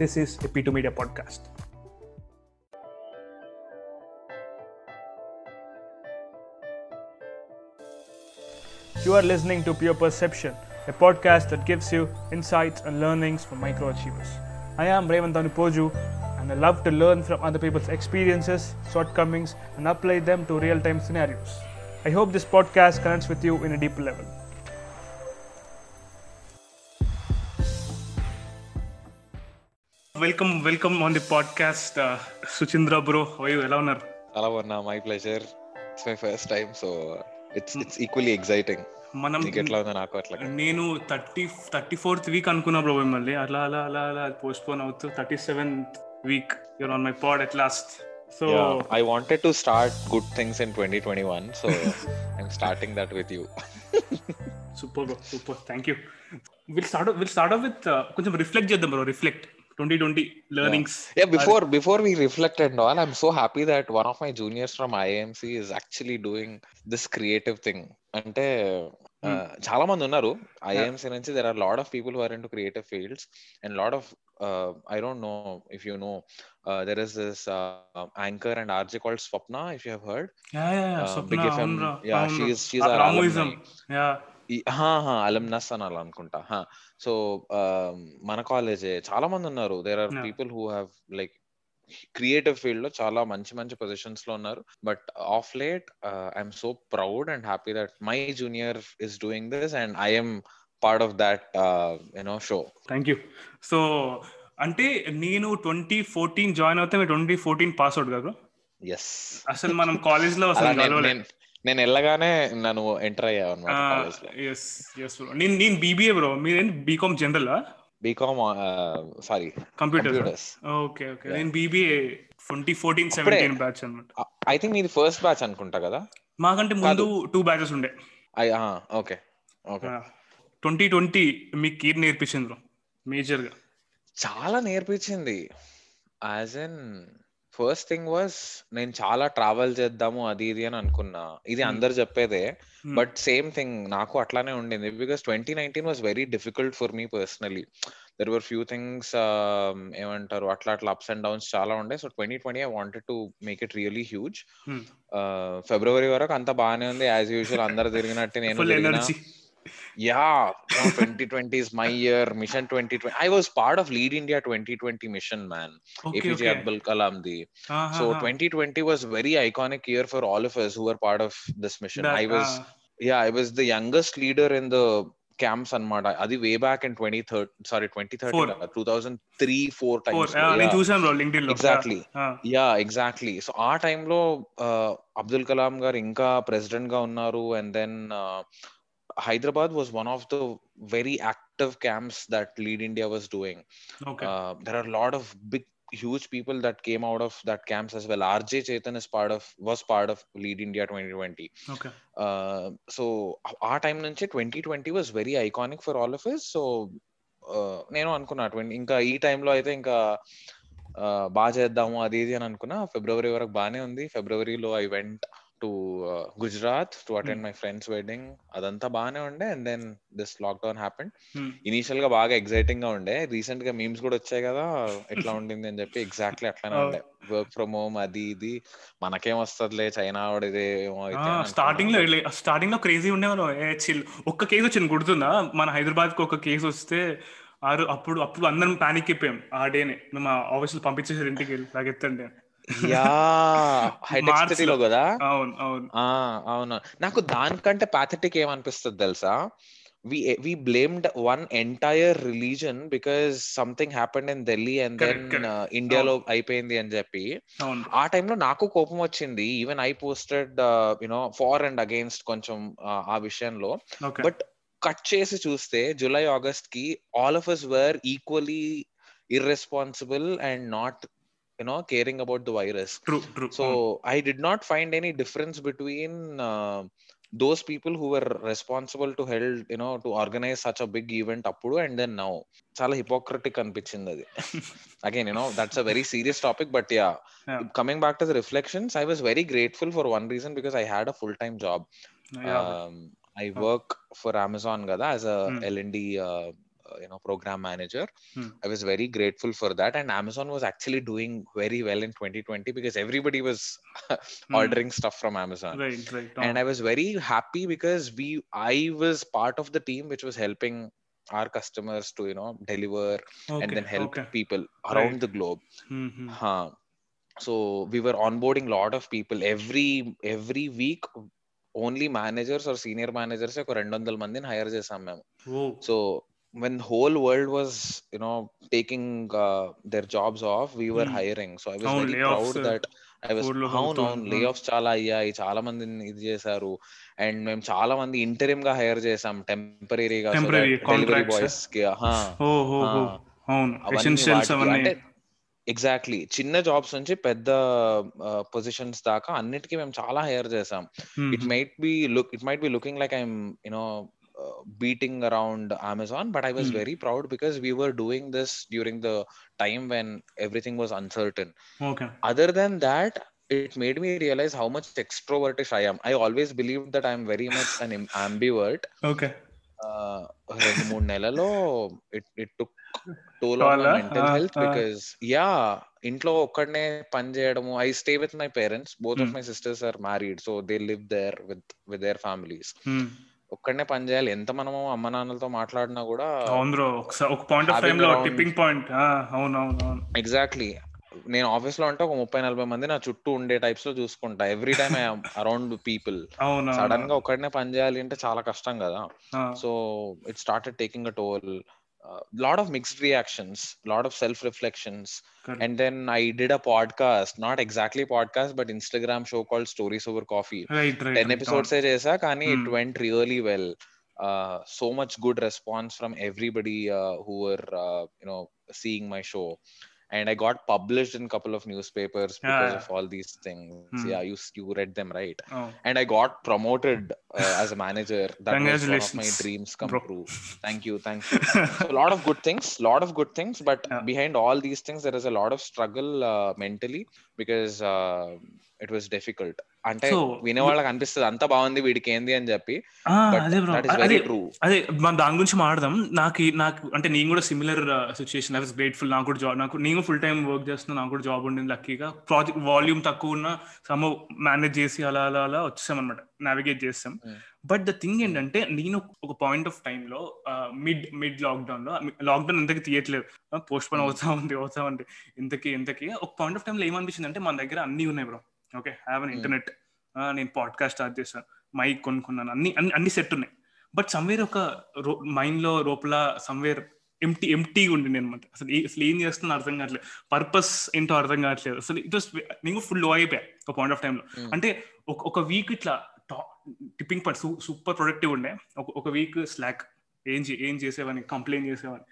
This is a P2 Media podcast. You are listening to Pure Perception, a podcast that gives you insights and learnings from microachievers. I am Raymond Poju, and I love to learn from other people's experiences, shortcomings, and apply them to real time scenarios. I hope this podcast connects with you in a deeper level. Welcome welcome on the podcast Suchandra bro how ఎలా ఉన్నారు చాలా బాగున్నా my pleasure it's my first time so it's it's equally exciting మనం ఎట్లా ఉందో నాకు అట్లా? నేను థర్టీ థర్టీ ఫోర్త్ వీక్ అనుకున్నా బ్రో మిమ్మల్ని. అలా అలా అలా అలా పోస్ట్ పోన్ అవుతూ thirty seventh week your on my pod at last so I wanted to start good things in twenty twenty one so I'm starting that with you super bro super thank you will start will start with కొంచెం reflect చేద్దాం bro reflect twenty twenty learnings Yeah, before before we reflect and all, I'm so happy that one of my juniors from IAMC is actually doing this creative thing. అంటే uh, చాలా మంది ఉన్నారు IMC నుంచి there are lot of people who are into creative fields and lot of I don't know if you know there is this anchor and RJ called Swapna if you heard big FM yeah she's she's alumnus అని అలా అనుకుంటా. So మన కాలేజే. చాలా మంది ఉన్నారు there are. People who have like creative ఫీల్డ్లో చాలా మంచి మంచి పొజిషన్స్లో ఉన్నారు. But of late I'm so proud and happy that my junior is doing this and I'm part of that you know show thank you so అంటే నేను twenty fourteen join అవుతే twenty fourteen pass out కదా yes అసలు మనం కాలేజ్లో అసలు. నేను వెళ్ళగానే నన్ను ఎంటర్ అయ్యా అనమాట నేను నేను బీబీఏ బ్రో మీరేంటి BCom general BCom sorry computer computers okay okay నేను BBA twenty fourteen seventeen batch అనమాట ఐ థింక్ మీది ఫస్ట్ బ్యాచ్ అనుకుంటా కదా? మాకంటే ముందు టూ బ్యాచెస్ ఉండే. ఓకే ఓకే ట్వంటీ ట్వంటీ మీకు ఏం నేర్పించింది బ్రో మేజర్గా. చాలా నేర్పించింది. As an first thing was నేను చాలా ట్రావెల్ చేద్దాము అది ఇది అని అనుకున్నా. ఇది Hmm. అందరు చెప్పేదే. బట్ సేమ్ థింగ్ నాకు అట్లానే ఉండింది. Because twenty nineteen was very difficult for me personally there were few things ఏమంటారు అట్లా అట్లా అప్స్ అండ్ డౌన్స్ చాలా ఉండే. So twenty twenty I wanted to make it really huge. ఫిబ్రవరి వరకు అంత బాగానే ఉంది. యాజ్ యూజువల్ అందరు తిరిగినట్టు నేను Yeah, no, 2020 is my year. Mission 2020. I was part of Lead India 2020 mission, man. Okay APJ okay Abdul Kalam di. So 2020 was very iconic year for all of us who were part of this mission. I was, yeah, I was the youngest leader in the camps anmata. Adi way back in 2013, sorry, 2013, Four. uh, 2003, four times. నేను yeah. చూసాను bro LinkedIn లో Exactly. Ah, yeah exactly so ఆ టైంలో అబ్దుల్ కలాం గారు ఇంకా president గా ఉన్నారు and then Hyderabad was one of the very active camps that Lead India was doing okay there are lot of big huge people that came out of that camps as well. Rj chetan is part of was part of lead india 2020 ఓకే uh, so ఆ time నుంచి twenty twenty was very iconic for all of is so నేను అనుకున్నా twenty ఇంకా ఈ టైంలో అయితే ఇంకా uh, బాగా చేద్దాము అది ఇది అని అనుకున్నా. ఫిబ్రవరి వరకు బాగానే ఉంది. ఫిబ్రవరిలో I went to Gujarat to attend my friends wedding అదంతా బాగానే ఉండే and then this lockdown happen ఇనీషియల్గా బాగా ఎక్సైటింగ్గా ఉండే. రీసెంట్గా మీమ్స్ కూడా వచ్చాయి కదా. ఎట్లా ఉండింది అని చెప్పి ఎగ్జాక్ట్లీ అట్లానే. ఉండే. వర్క్ ఫ్రమ్ హోమ్ అది ఇది. మనకేం వస్తుందిలే చైనా వాడిదే స్టార్టింగ్లో. స్టార్టింగ్లో క్రేజీ ఉండే మనం. ఏ చిల్ ఒక్క కేసు వచ్చింది గుర్తుందా? మన హైదరాబాద్కి ఒక కేసు వస్తే ఆరు అప్పుడు అప్పుడు అందరం పానిక్ అయిపోయాం. ఆ డేనే మేము మా ఆఫీస్లో పంపించేసారు ఇంటికి వెళ్ళి లాగెత్తండి లో. కదా? అవును అవును. ఆ అవును. నాకు దానికంటే పాథటిక్ ఏమనిపిస్తుంది తెలుసా? We we blamed one entire religion because something happened in Delhi and then. ఇండియాలో అయిపోయింది అని చెప్పి. ఆ టైంలో నాకు కోపం వచ్చింది. Even I posted you know far and against కొంచెం ఆ- ఆ విషయంలో. బట్ కట్ చేసి చూస్తే July ఆగస్ట్కి all of us were equally irresponsible and not you know caring about the virus true true so I did not find any difference between those people who were responsible to held you know to organise such a big event అప్పుడు and then now చాలా hypocritic అనిపించింది అది. Again you know that's a very serious topic but yeah Yeah. Coming back to the reflections I was very grateful for one reason because I had a full time job I work for Amazon కదా as a Hmm. LMD you know program manager Hmm. i was very grateful for that and amazon was actually doing very well in 2020 because everybody was ordering stuff from amazon right right and i was very happy because we i was part of the team which was helping our customers to you know deliver and then help okay people around Right. the globe huh. so we were onboarding a lot of people every every week only managers or senior managers ఒక రెండు వందల మందిని hire చేసాం మేము ఓ so when whole world was you know taking uh, their jobs off we were Hmm. hiring so i was అవును, very layoffs, proud that i was food లో అవును అవుతుంది. అవును layoffs చాలా అయ్యాయి చాలా మందిని ఇది చేశారు అండ్ మేము చాలా మంది ఇంటరిమ్ గా హైర్ చేసాం టెంపరీగా Temporary డెలివరీ contracts, బాయ్స్ కి హా ఓ ఓ ఓ ఆ. అవును అవన్నీ ఎసెన్షియల్స్ వాటికి అవన్నీ అంటే ఎగ్జాక్ట్లీ చిన్న జాబ్స్ నుంచి పెద్ద పొజిషన్స్ దాకా అన్నిటికీ మేము చాలా హైర్ చేసాం Hmm, it hmm. might be look it might be looking like i'm you know uh, beating around amazon but i was Hmm. very proud because we were doing this during the time when everything was uncertain okay other than that it made me realize how much extrovertish i am i always believed that i'm very much an am- ambivert okay uh, రెండు మూడు నెలలో it it took toll on Toll, my ah? mental Ah, health ah. because yeah ఇంట్లో ఒక్కడనే పని చేయడము I stay with my parents both of Hmm. My sisters are married so they live there with with their families Hmm. ఒక్కడనే పని చేయాలి. ఎంత మనము అమ్మ నాన్నలతో మాట్లాడినా కూడా అవును ఒక పాయింట్ ఆఫ్ Having టైం లో around- టిప్పింగ్ పాయింట్ అవును అవును అవును ఎగ్జాక్ట్లీ నేను ఆఫీస్లో అంటే ఒక ముప్పై నలభై మంది నా చుట్టూ ఉండే టైప్స్లో చూసుకుంటా. Every time I around people సడన్గా ఒక్కడనే పని చేయాలి అంటే చాలా కష్టం కదా. అవును so it started taking a lot of mixed reactions a lot of self reflections and then i did a podcast not exactly podcast but instagram show called stories over coffee. Right, right, 10 right, episodes right. Jesa, kani, hmm. it went really well. Uh, so much good response from everybody uh, who were uh, you know seeing my show and i got published in a couple of newspapers because Yeah. of all these things Hmm. yeah you you read them right and I got promoted uh, as a manager. That was one of my dreams come bro. true. Thank you, thank you. So a lot of good things, lot of good things, but Yeah. behind all these things, there is a lot of struggle uh, mentally because uh, it was difficult. అంటే వినే వాళ్ళకి అనిపిస్తుంది అంత బాగుంది వీడికి ఏంది అని చెప్పి. అదే అదే మనం దాని గురించి మాట్లాడదాం. నాకు నాకు అంటే నేను కూడా similar situation I was grateful నాకు కూడా జాబ్ నాకు నేను ఫుల్ టైం వర్క్ చేస్తున్నా నాకు కూడా జాబ్ ఉండింది లక్కీగా ప్రాజెక్ట్ వాల్యూమ్ తక్కువ ఉన్న సమ్ మేనేజ్ చేసి అలా అలా అలా వచ్చేసాం అనమాట నావిగేట్ చేస్తాం. బట్ ద థింగ్ ఏంటంటే నేను ఒక పాయింట్ ఆఫ్ టైంలో మిడ్ మిడ్ లాక్డౌన్లో లాక్డౌన్ ఇంతకి తీయట్లేదు. Postpone Hmm. అవుతా ఉంది అవుతా ఉంది. ఇంతకి ఇంతకి. ఒక పాయింట్ ఆఫ్ టైంలో ఏమనిపించింది అంటే మన దగ్గర అన్ని ఉన్నాయి bro. Okay have an. Internet నేను పాడ్కాస్ట్ స్టార్ట్ చేశాను. మైక్ కొనుక్కున్నాను. అన్ని అన్ని సెట్ ఉన్నాయి. బట్ సమ్వేర్ ఒక మైండ్లో లోపల సమ్వేర్ ఎంటీ ఎంటీగా ఉండింది అనమాట అసలు అసలు ఏం చేస్తున్నా అర్థం కావట్లేదు. పర్పస్ ఏంటో అర్థం కావట్లేదు. అసలు ఇట్ వాస్ నేను ఫుల్లో అయిపోయా ఒక పాయింట్ ఆఫ్ టైంలో. అంటే ఒక ఒక వీక్ ఇట్లా టిప్పింగ్ పాయింట్ సూపర్ ప్రొడక్టివ్ ఉండే. ఒక ఒక వీక్ స్లాక్ ఏం ఏం చేసేవని కంప్లైంట్ చేసేవని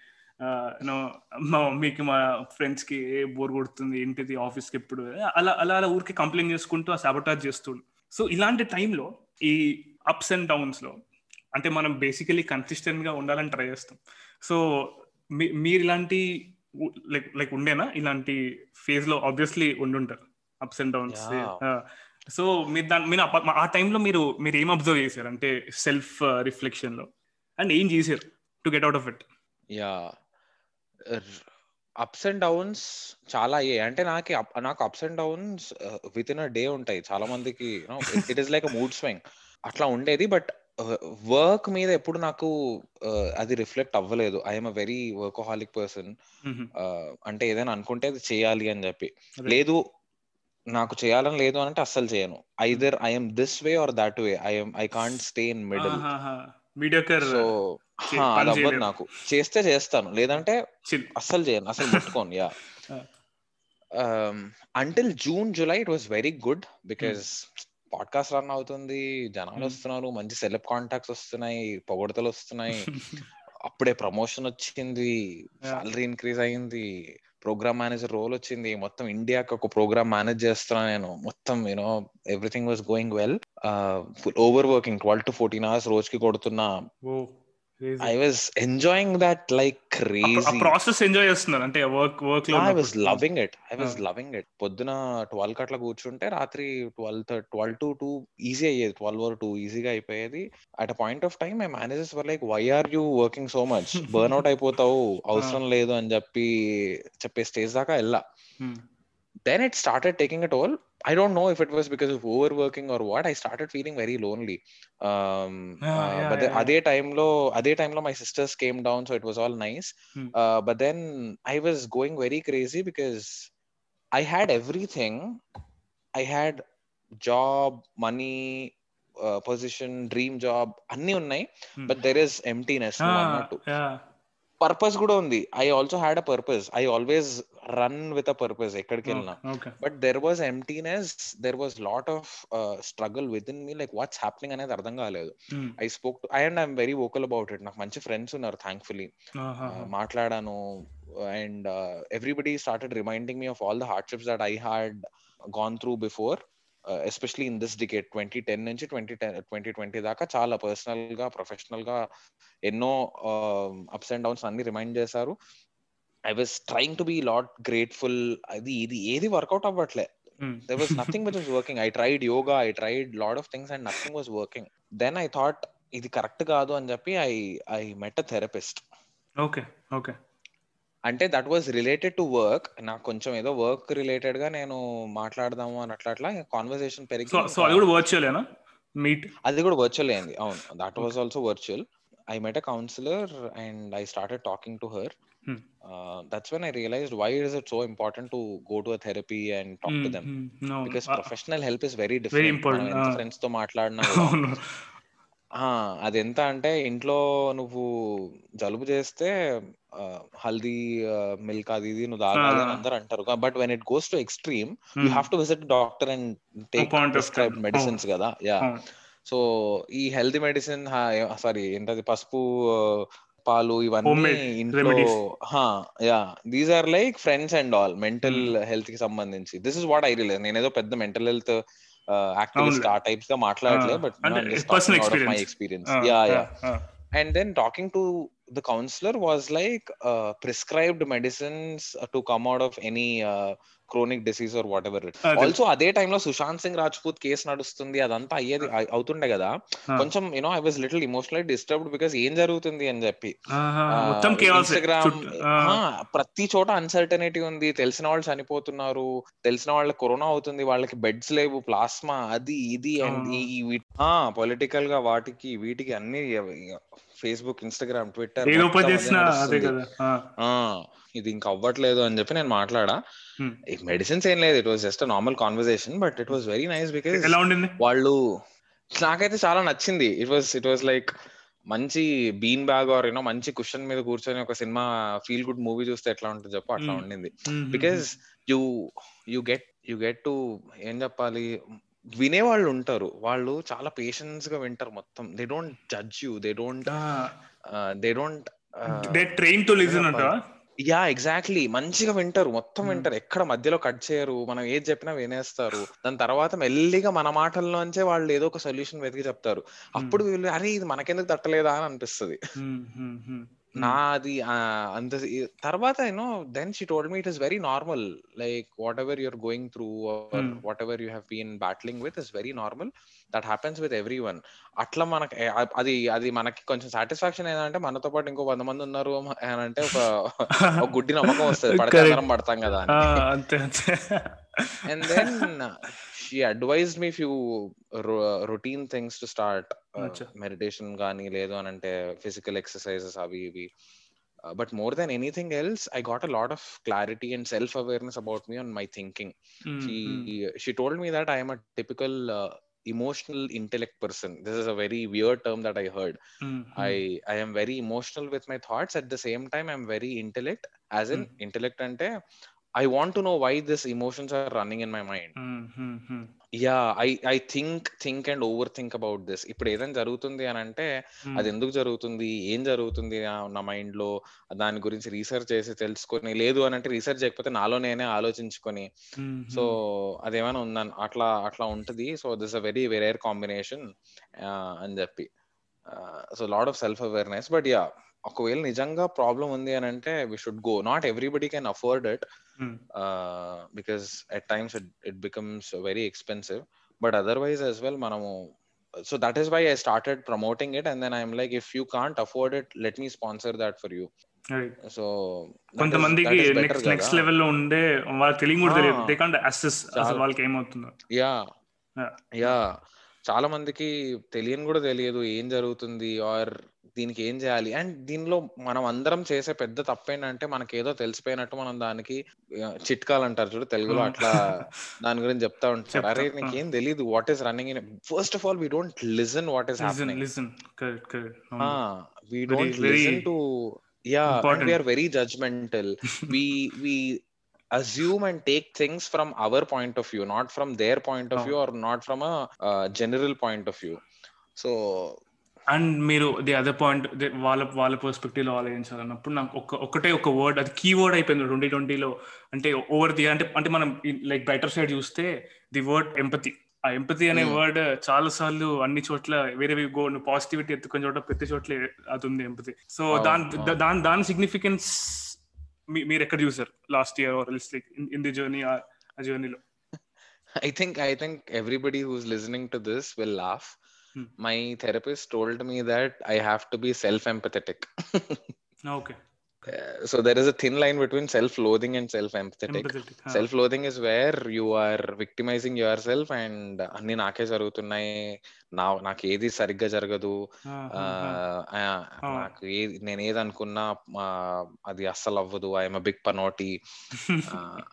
మా మమ్మీకి మా ఫ్రెండ్స్కి ఏ బోర్ కొడుతుంది ఏంటిది ఆఫీస్కి ఎప్పుడు? అలా అలా అలా ఊరికి కంప్లైంట్ చేసుకుంటూ ఆ సాబటాజ్ చేస్తుండు. సో ఇలాంటి టైంలో ఈ అప్స్ అండ్ డౌన్స్లో అంటే మనం బేసికలీ కన్సిస్టెంట్గా ఉండాలని ట్రై చేస్తాం. సో మీరు ఇలాంటి లైక్ లైక్ ఉండేనా? ఇలాంటి ఫేజ్లో ఆబ్వియస్లీ ఉండుంటారు. Ups and downs. సో మీరు దాని మీరు ఆ- ఆ టైంలో మీరు మీరు ఏం అబ్జర్వ్ చేశారు? అంటే సెల్ఫ్ రిఫ్లెక్షన్లో. అండ్ ఏం చేశారు to get out of it yeah ups and downs చాలా అయ్యాయి అంటే నాకు నాకు ups and downs within a day ఉంటాయి. చాలా మందికి it is like mood swing అట్లా ఉండేది బట్ వర్క్ మీద ఎప్పుడు నాకు uh, అది రిఫ్లెక్ట్ అవ్వలేదు. I'm a very workaholic person అంటే ఏదైనా అనుకుంటే అది చేయాలి అని చెప్పి. లేదు నాకు చేయాలని లేదు అని అంటే అస్సలు చేయను. Either I'm this way or that way I'm I can't stay in middle mediocre so అది అవ్వదు. నాకు. చేస్తే చేస్తాను. లేదంటే అస్సలు చేయను. అసలు ముట్టుకోను. Yeah. Until June July it was very good because podcast run అవుతుంది. జనాలు Hmm. వస్తున్నారు. మంచి సెలబ్ కాంటాక్ట్స్ వస్తున్నాయి. పొగడతలు వస్తున్నాయి. అప్పుడే ప్రమోషన్ వచ్చింది. సాలరీ ఇంక్రీజ్ అయింది. ప్రోగ్రామ్ మేనేజర్ రోల్ వచ్చింది. మొత్తం ఇండియాకి ఒక ప్రోగ్రామ్ మేనేజ్ చేస్తున్నా నేను. మొత్తం you know everything was going well over working twelve to fourteen hours రోజుకి కొడుతున్నా. I was enjoying that like crazy process enjoy చేస్తున్నారు. అంటే వర్క్ వర్క్లో I was loving it I was Ah. Loving it పొద్దున twelve కట్లా కూర్చుంటే రాత్రి twelve twelve to two easy అయ్యేది. ట్వెల్వ్ ఆర్ టూ ఈజీగా అయిపోయేది. At a point of time my managers were like why are you working so much burn out అయిపోతావు అవసరం లేదు అని చెప్పి చెప్పే స్టేజ్ దాకా వెళ్ళా. then it started taking a toll i don't know if it was because of overworking or what i started feeling very lonely um Yeah, uh, yeah, but the, yeah, yeah. అదే time లో అదే time లో my sisters came down so it was all nice Hmm. uh, but then i was going very crazy because i had everything i had job money uh, position dream job అన్ని ఉన్నాయి but there is emptiness నువ్వు అన్నట్టు purpose కూడా ఉంది. I also had a purpose I always run with a purpose ఎక్కడికి వెళ్ళినా but there was emptiness there was lot of struggle within me like what's happening అనేది అర్థం కాలేదు. I spoke I and I'm very vocal about it నాకు మంచి friends ఉన్నారు thankfully మాట్లాడాను. And everybody started reminding me of all the hardships that I had gone through before especially in this decade twenty ten నుంచి twenty ten twenty twenty దాకా చాలా పర్సనల్గా ప్రొఫెషనల్గా ఎన్నో అప్స్ అండ్ డౌన్స్ అన్ని రిమైండ్ చేశారు. I was trying to be lot grateful అది ఇది ఏది వర్కౌట్ అవ్వట్లే. There was nothing which was working. I tried yoga i tried lot of things and nothing was working. Then i thought ఇది correct కాదు అని చెప్పి I I met a therapist okay okay అంటే that was related to work నాకు కొంచెం ఏదో work రిలేటెడ్గా నేను మాట్లాడదాము అని అట్లా అట్లా కాన్వర్సేషన్ పెరిగి సో అది కూడా వర్చువలేనా మీట్ అది కూడా వర్చువల్ అయింది. అవును. That was also virtual I met a counsellor and I started talking to her that's when I realised why is it so important to go to a therapy and talk to them because professional help is very different ah. ఫ్రెండ్స్తో మాట్లాడినా. అవును. ఆ, అది ఎంత అంటే ఇంట్లో నువ్వు జలుబు చేస్తే హల్దీ మిల్క్ అది ఇది నువ్వు తాగాలి అని. అందరు అంటారు but when it goes to extreme you. Have to visit doctor and take prescribe. Medicines కదా యా అవును. సో ఈ హెల్తీ మెడిసిన్ సారీ ఏంటది పసుపు పాలు ఇవన్నీ ఇంట్లో. Yeah these are like friends and all mental హెల్త్కి సంబంధించి this is what I realise నేను ఏదో పెద్ద మెంటల్ హెల్త్ యాక్టివిస్ట్ అవునులే. ఆ టైప్స్గా మాట్లాడలే Ah, బట్ అంటే just personal talking out of my experience. Experience Ah, yeah ah, yeah ah. and then talking to the counselor was like uh, prescribed medicines uh, to come disease or whatever it అదే. Also అదే టైంలో Sushant Singh Rajput case నడుస్తుంది అదంతా అయ్యేది అవుతుండే కదా. కొంచెం you know I was little emotionally disturbed because ఏం జరుగుతుంది అని చెప్పి. ఇన్స్టాగ్రామ్ ప్రతి చోట అన్సర్టనిటీ ఉంది. తెలిసిన వాళ్ళు చనిపోతున్నారు. తెలిసిన వాళ్ళకి కరోనా అవుతుంది. వాళ్ళకి బెడ్స్ లేవు. ప్లాస్మా అది ఇది అండ్ అవును. పొలిటికల్గా వాటికి వీటికి అన్ని ఫేస్బుక్ ఇన్స్టాగ్రామ్ ట్విట్టర్ ఇది ఇంకా అవ్వట్లేదు అని చెప్పి నేను మాట్లాడా. మెడిసిన్స్ ఏం లేదు. It was just normal conversation but it was very nice because వాళ్ళు నాకైతే చాలా నచ్చింది. It was it was like మంచి bean bag or you know మంచి క్వశ్చన్ మీద కూర్చొని ఒక సినిమా ఫీల్ గుడ్ మూవీ చూస్తే ఎట్లా ఉంటుంది చెప్పు అట్లా. ఉండింది. Because you you get you get to ఏం చెప్పాలి? వినేవాళ్ళు ఉంటారు. వాళ్ళు చాలా పేషెన్స్గా వింటారు మొత్తం. They don't judge you they don't they don't they train to listen అంటావా? Yeah exactly. మంచిగా వింటారు. మొత్తం. వింటారు. ఎక్కడ మధ్యలో కట్ చేయరు. మనం ఏది చెప్పినా వినేస్తారు. దాని తర్వాత మెల్లిగా మన మాటల్లోంచే వాళ్ళు ఏదో ఒక సొల్యూషన్ వెతికి చెప్తారు. అప్పుడు వీళ్ళు అరే ఇది మనకెందుకు తట్టలేదా? అని అనిపిస్తుంది. నాది అంత తర్వాత you know then she told me it is very normal like whatever you're going through. Whatever you have been battling with is very normal that happens with every one అట్లా మనకి అది అది మనకి కొంచెం సాటిస్ఫాక్షన్ ఏంటంటే మనతో పాటు ఇంకో వంద మంది ఉన్నారు అని అంటే ఒక ఒక గుడ్డి నమ్మకం వస్తుంది. పడితే పడతాం కదా అంతే అంతే. Then uh, she advised me few ro- routine things to start uh, Acha. meditation గానీ లేదు అని అంటే physical exercises అవి ఇవి Uh, but more than anything else i got a lot of clarity and self awareness about me and my thinking Hmm, she hmm. she told me that i am a typical uh, emotional intellect person this is a very weird term that i heard Hmm, hmm. i i am very emotional with my thoughts at the same time i'm very intellect as in Hmm. intellect ante I want to know why these emotions are running in my mind. Hmm, hmm, hmm. Yeah I I think think and overthink about this ఇప్పుడు ఏదైనా జరుగుతుంది అని అంటే Hmm. అది ఎందుకు జరుగుతుంది? ఏం జరుగుతుంది? నా- నా మైండ్లో దాని గురించి రీసెర్చ్ చేసి తెలుసుకొని లేదు అని అంటే రీసెర్చ్ చేయకపోతే నాలో నేనే ఆలోచించుకొని. Hmm, so. అదేమైనా ఉందని అట్లా అట్లా ఉంటది. సో దిస్ అ వెరీ వెరేర్ కాంబినేషన్ అని చెప్పి. So lot of self awareness but yeah ఒకవేళ నిజంగా ప్రాబ్లం ఉంది అని అంటే we should go not everybody can afford it because at times it becomes very expensive but otherwise as well మనము so that is why I started promoting it and then I'm like if you can't afford it let me sponsor that for you so కొంతమందికి next next లెవెల్లో ఉండే వాళ్ళకి తెలియదు కూడా తెలియదు. They can't assess అసలు వాళ్ళకి ఏమవుతుందో. యా. యా. చాలా మందికి తెలియని కూడా తెలియదు. ఏం జరుగుతుంది? ఆర్ దీనికి ఏం చేయాలి? అండ్ దీనిలో మనం అందరం చేసే పెద్ద తప్పేంటంటే మనకి ఏదో తెలిసిపోయినట్టు మనం దానికి చిట్కాలు అంటారు చూడు తెలుగులో అట్లా దాని గురించి చెప్తా ఉంటారు. అరే నీకు ఏం తెలియదు what is running in first of all we don't listen what is we don't listen to yeah and we are very judgmental we we assume and take things from our point of view not from their point of oh. view or not from a uh, general point of view. So and మీరు the other point వాళ్ళ వాళ్ళ పర్స్పెక్టివ్లో ఆలోచించాలన్నప్పుడు నాకు ఒక ఒకటే ఒక word అది కీ వర్డ్ అయిపోయింది ట్వంటీ ట్వంటీలో. అంటే ఓవర్ ది అంటే అంటే మనం లైక్ బెటర్ సైడ్ చూస్తే ది వర్డ్ ఎంపతి ఆ ఎంపతి అనే వర్డ్ చాలా సార్లు అన్ని చోట్ల వేరే గో పాజిటివిటీ ఎత్తుకునే చోట ప్రతి చోట్ల అది ఉంది ఎంపతి సో దాని దాని దాని సిగ్నిఫికెన్స్ మీరు ఎక్కడ చూసారు last year or like in the journey ఆ జర్నీలో I think I think everybody who's listening to this will laugh my therapist told me that I have to be self empathetic okay so there is a thin line between self-loathing and self-empathetic. Huh. Self-loathing is where you are victimizing yourself and అన్ని నాకే జరుగుతున్నాయి నా నాకు ఏది సరిగ్గా జరగదు నాకు ఏది నేను ఏది అనుకున్నా అది అస్సలు అవ్వదు ఐఎమ్ బిగ్ పనోటి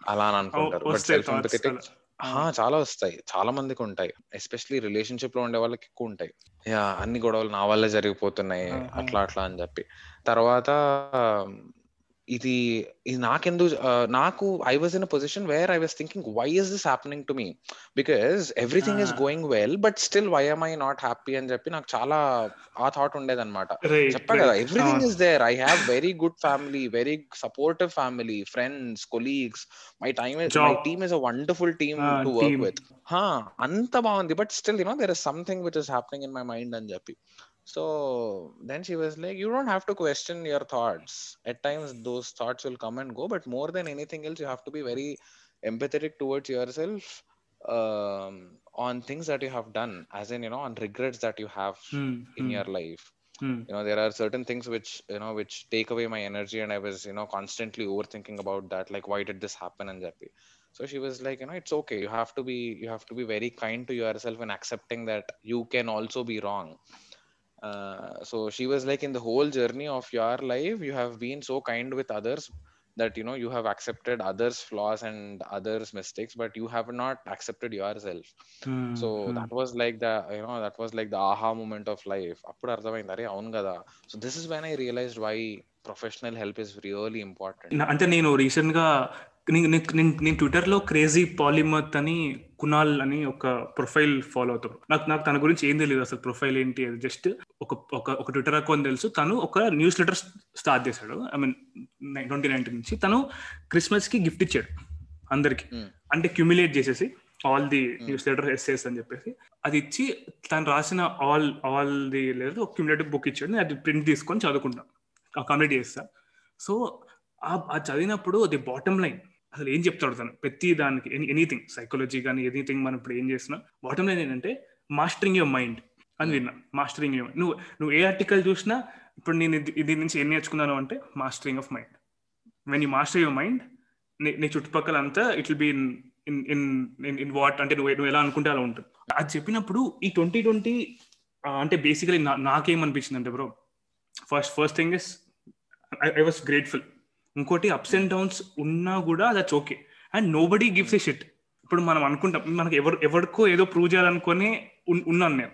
అలా అని అనుకుంటారు బట్ సెల్ఫ్ ఎంపథెటిక్ చాలా వస్తాయి. చాలా మందికి ఉంటాయి ఎస్పెషలీ రిలేషన్షిప్లో ఉండే వాళ్ళకి ఎక్కువ ఉంటాయి. అన్ని గొడవలు నా వల్లే జరిగిపోతున్నాయి. అట్లా అట్లా అని చెప్పి. తర్వాత ఇది ఇది నాకెందుకు నాకు I was in a position where I was thinking why is this happening to me because everything is going well but still why am I not happy అని చెప్పి నాకు చాలా ఆ థాట్ ఉండేదన్నమాట. చెప్పా కదా everything is there I have very good family very supportive family friends colleagues my time my team is a wonderful team to work with హా అంత బాగుంది. But still you know there is something which is happening in my mind అని చెప్పి. So then she was like, You don't have to question your thoughts. At times, those thoughts will come and go, but more than anything else, you have to be very empathetic towards yourself um, on things that you have done, as in, you know, on regrets that you have mm, in mm. your life. Mm. You know, there are certain things which, you know, which take away my energy, and I was, you know, constantly overthinking about that. Like, why did this happen? And Jappy. So she was like, you know, it's okay. You have to be, you have to be very kind to yourself and accepting that you can also be wrong. Uh, so she was like in the whole journey of your life you have been so kind with others that you know you have accepted others flaws and others mistakes but you have not accepted yourself mm, so mm. that was like the you know that was like the aha moment of life అప్పుడు అర్థమైంది అరే అవును కదా so this is when I realized why professional help is really important అంటే నేను recent గా నేను ట్విట్టర్లో క్రేజీ పాలిమత్ అని కునాల్ అని ఒక ప్రొఫైల్ ఫాలో అవుతాడు నాకు నాకు తన గురించి ఏం తెలియదు అసలు ప్రొఫైల్ ఏంటి అది జస్ట్ ఒక ఒక ఒక ట్విట్టర్ అకౌంట్ తెలుసు. తను ఒక న్యూస్ లెటర్ స్టార్ట్ చేశాడు ఐ మీన్ ట్వంటీ నైన్టీన్ నుంచి. తను క్రిస్మస్కి గిఫ్ట్ ఇచ్చాడు అందరికి. అంటే క్యూమిలేట్ చేసేసి all the news letter SS అని చెప్పేసి. అది ఇచ్చి తను రాసిన ఆల్ ఆల్ ది లేదు ఒక క్యూమిలేటివ్ బుక్ ఇచ్చాడు. అది ప్రింట్ తీసుకొని చదువుకుంటాం. కంప్లీట్ చేస్తా. సో ఆ చదివినప్పుడు అది బాటమ్ లైన్ అసలు ఏం చెప్తాడు తను ప్రతి దానికి ఎనీథింగ్ సైకాలజీ కానీ ఎనీథింగ్ మనం ఇప్పుడు ఏం చేసినా బాటమ్ లైన్ ఏంటంటే మాస్టరింగ్ యువర్ మైండ్ అని విన్నా. మాస్టరింగ్ యువర్ నువ్వు నువ్వు ఏ ఆర్టికల్ చూసినా ఇప్పుడు నేను దీని నుంచి ఏం నేర్చుకున్నాను అంటే mastering of mind when you master your mind నీ చుట్టుపక్కల అంతా it will be in in in in what అంటే నువ్వు నువ్వు ఎలా అనుకుంటే అలా ఉంటుంది. అది చెప్పినప్పుడు ఈ ట్వంటీ ట్వంటీ అంటే బేసికలీ నాకేమనిపించింది అంటే bro first first thing is I was grateful ఇంకోటి అప్స్ అండ్ డౌన్స్ ఉన్నా కూడా that's okay and nobody gives a shit ఇప్పుడు మనం అనుకుంటాం మనకి ఎవరు ఎవరికో ఏదో ప్రూవ్ చేయాలనుకొని ఉన్నాను నేను.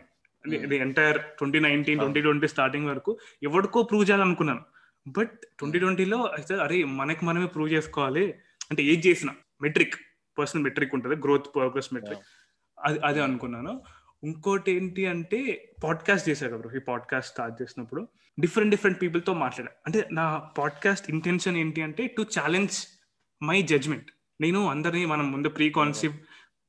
Entire twenty nineteen twenty twenty starting వరకు ఎవరికో ప్రూవ్ చేయాలనుకున్నాను. బట్ ట్వంటీ ట్వంటీలో అయితే అరే మనకి మనమే ప్రూవ్ చేసుకోవాలి. అంటే ఏది చేసిన మెట్రిక్ పర్సనల్ మెట్రిక్ ఉంటుంది గ్రోత్ ప్రోగ్రెస్ మెట్రిక్ అది అదే అనుకున్నాను. ఇంకోటి ఏంటి అంటే పాడ్కాస్ట్ చేశాడు బ్రో ఈ పాడ్కాస్ట్ స్టార్ట్ చేసినప్పుడు డిఫరెంట్ డిఫరెంట్ పీపుల్తో మాట్లాడా. అంటే నా పాడ్కాస్ట్ ఇంటెన్షన్ ఏంటి అంటే టు ఛాలెంజ్ మై జడ్జ్మెంట్ నేను అందరినీ మనం ముందు preconceive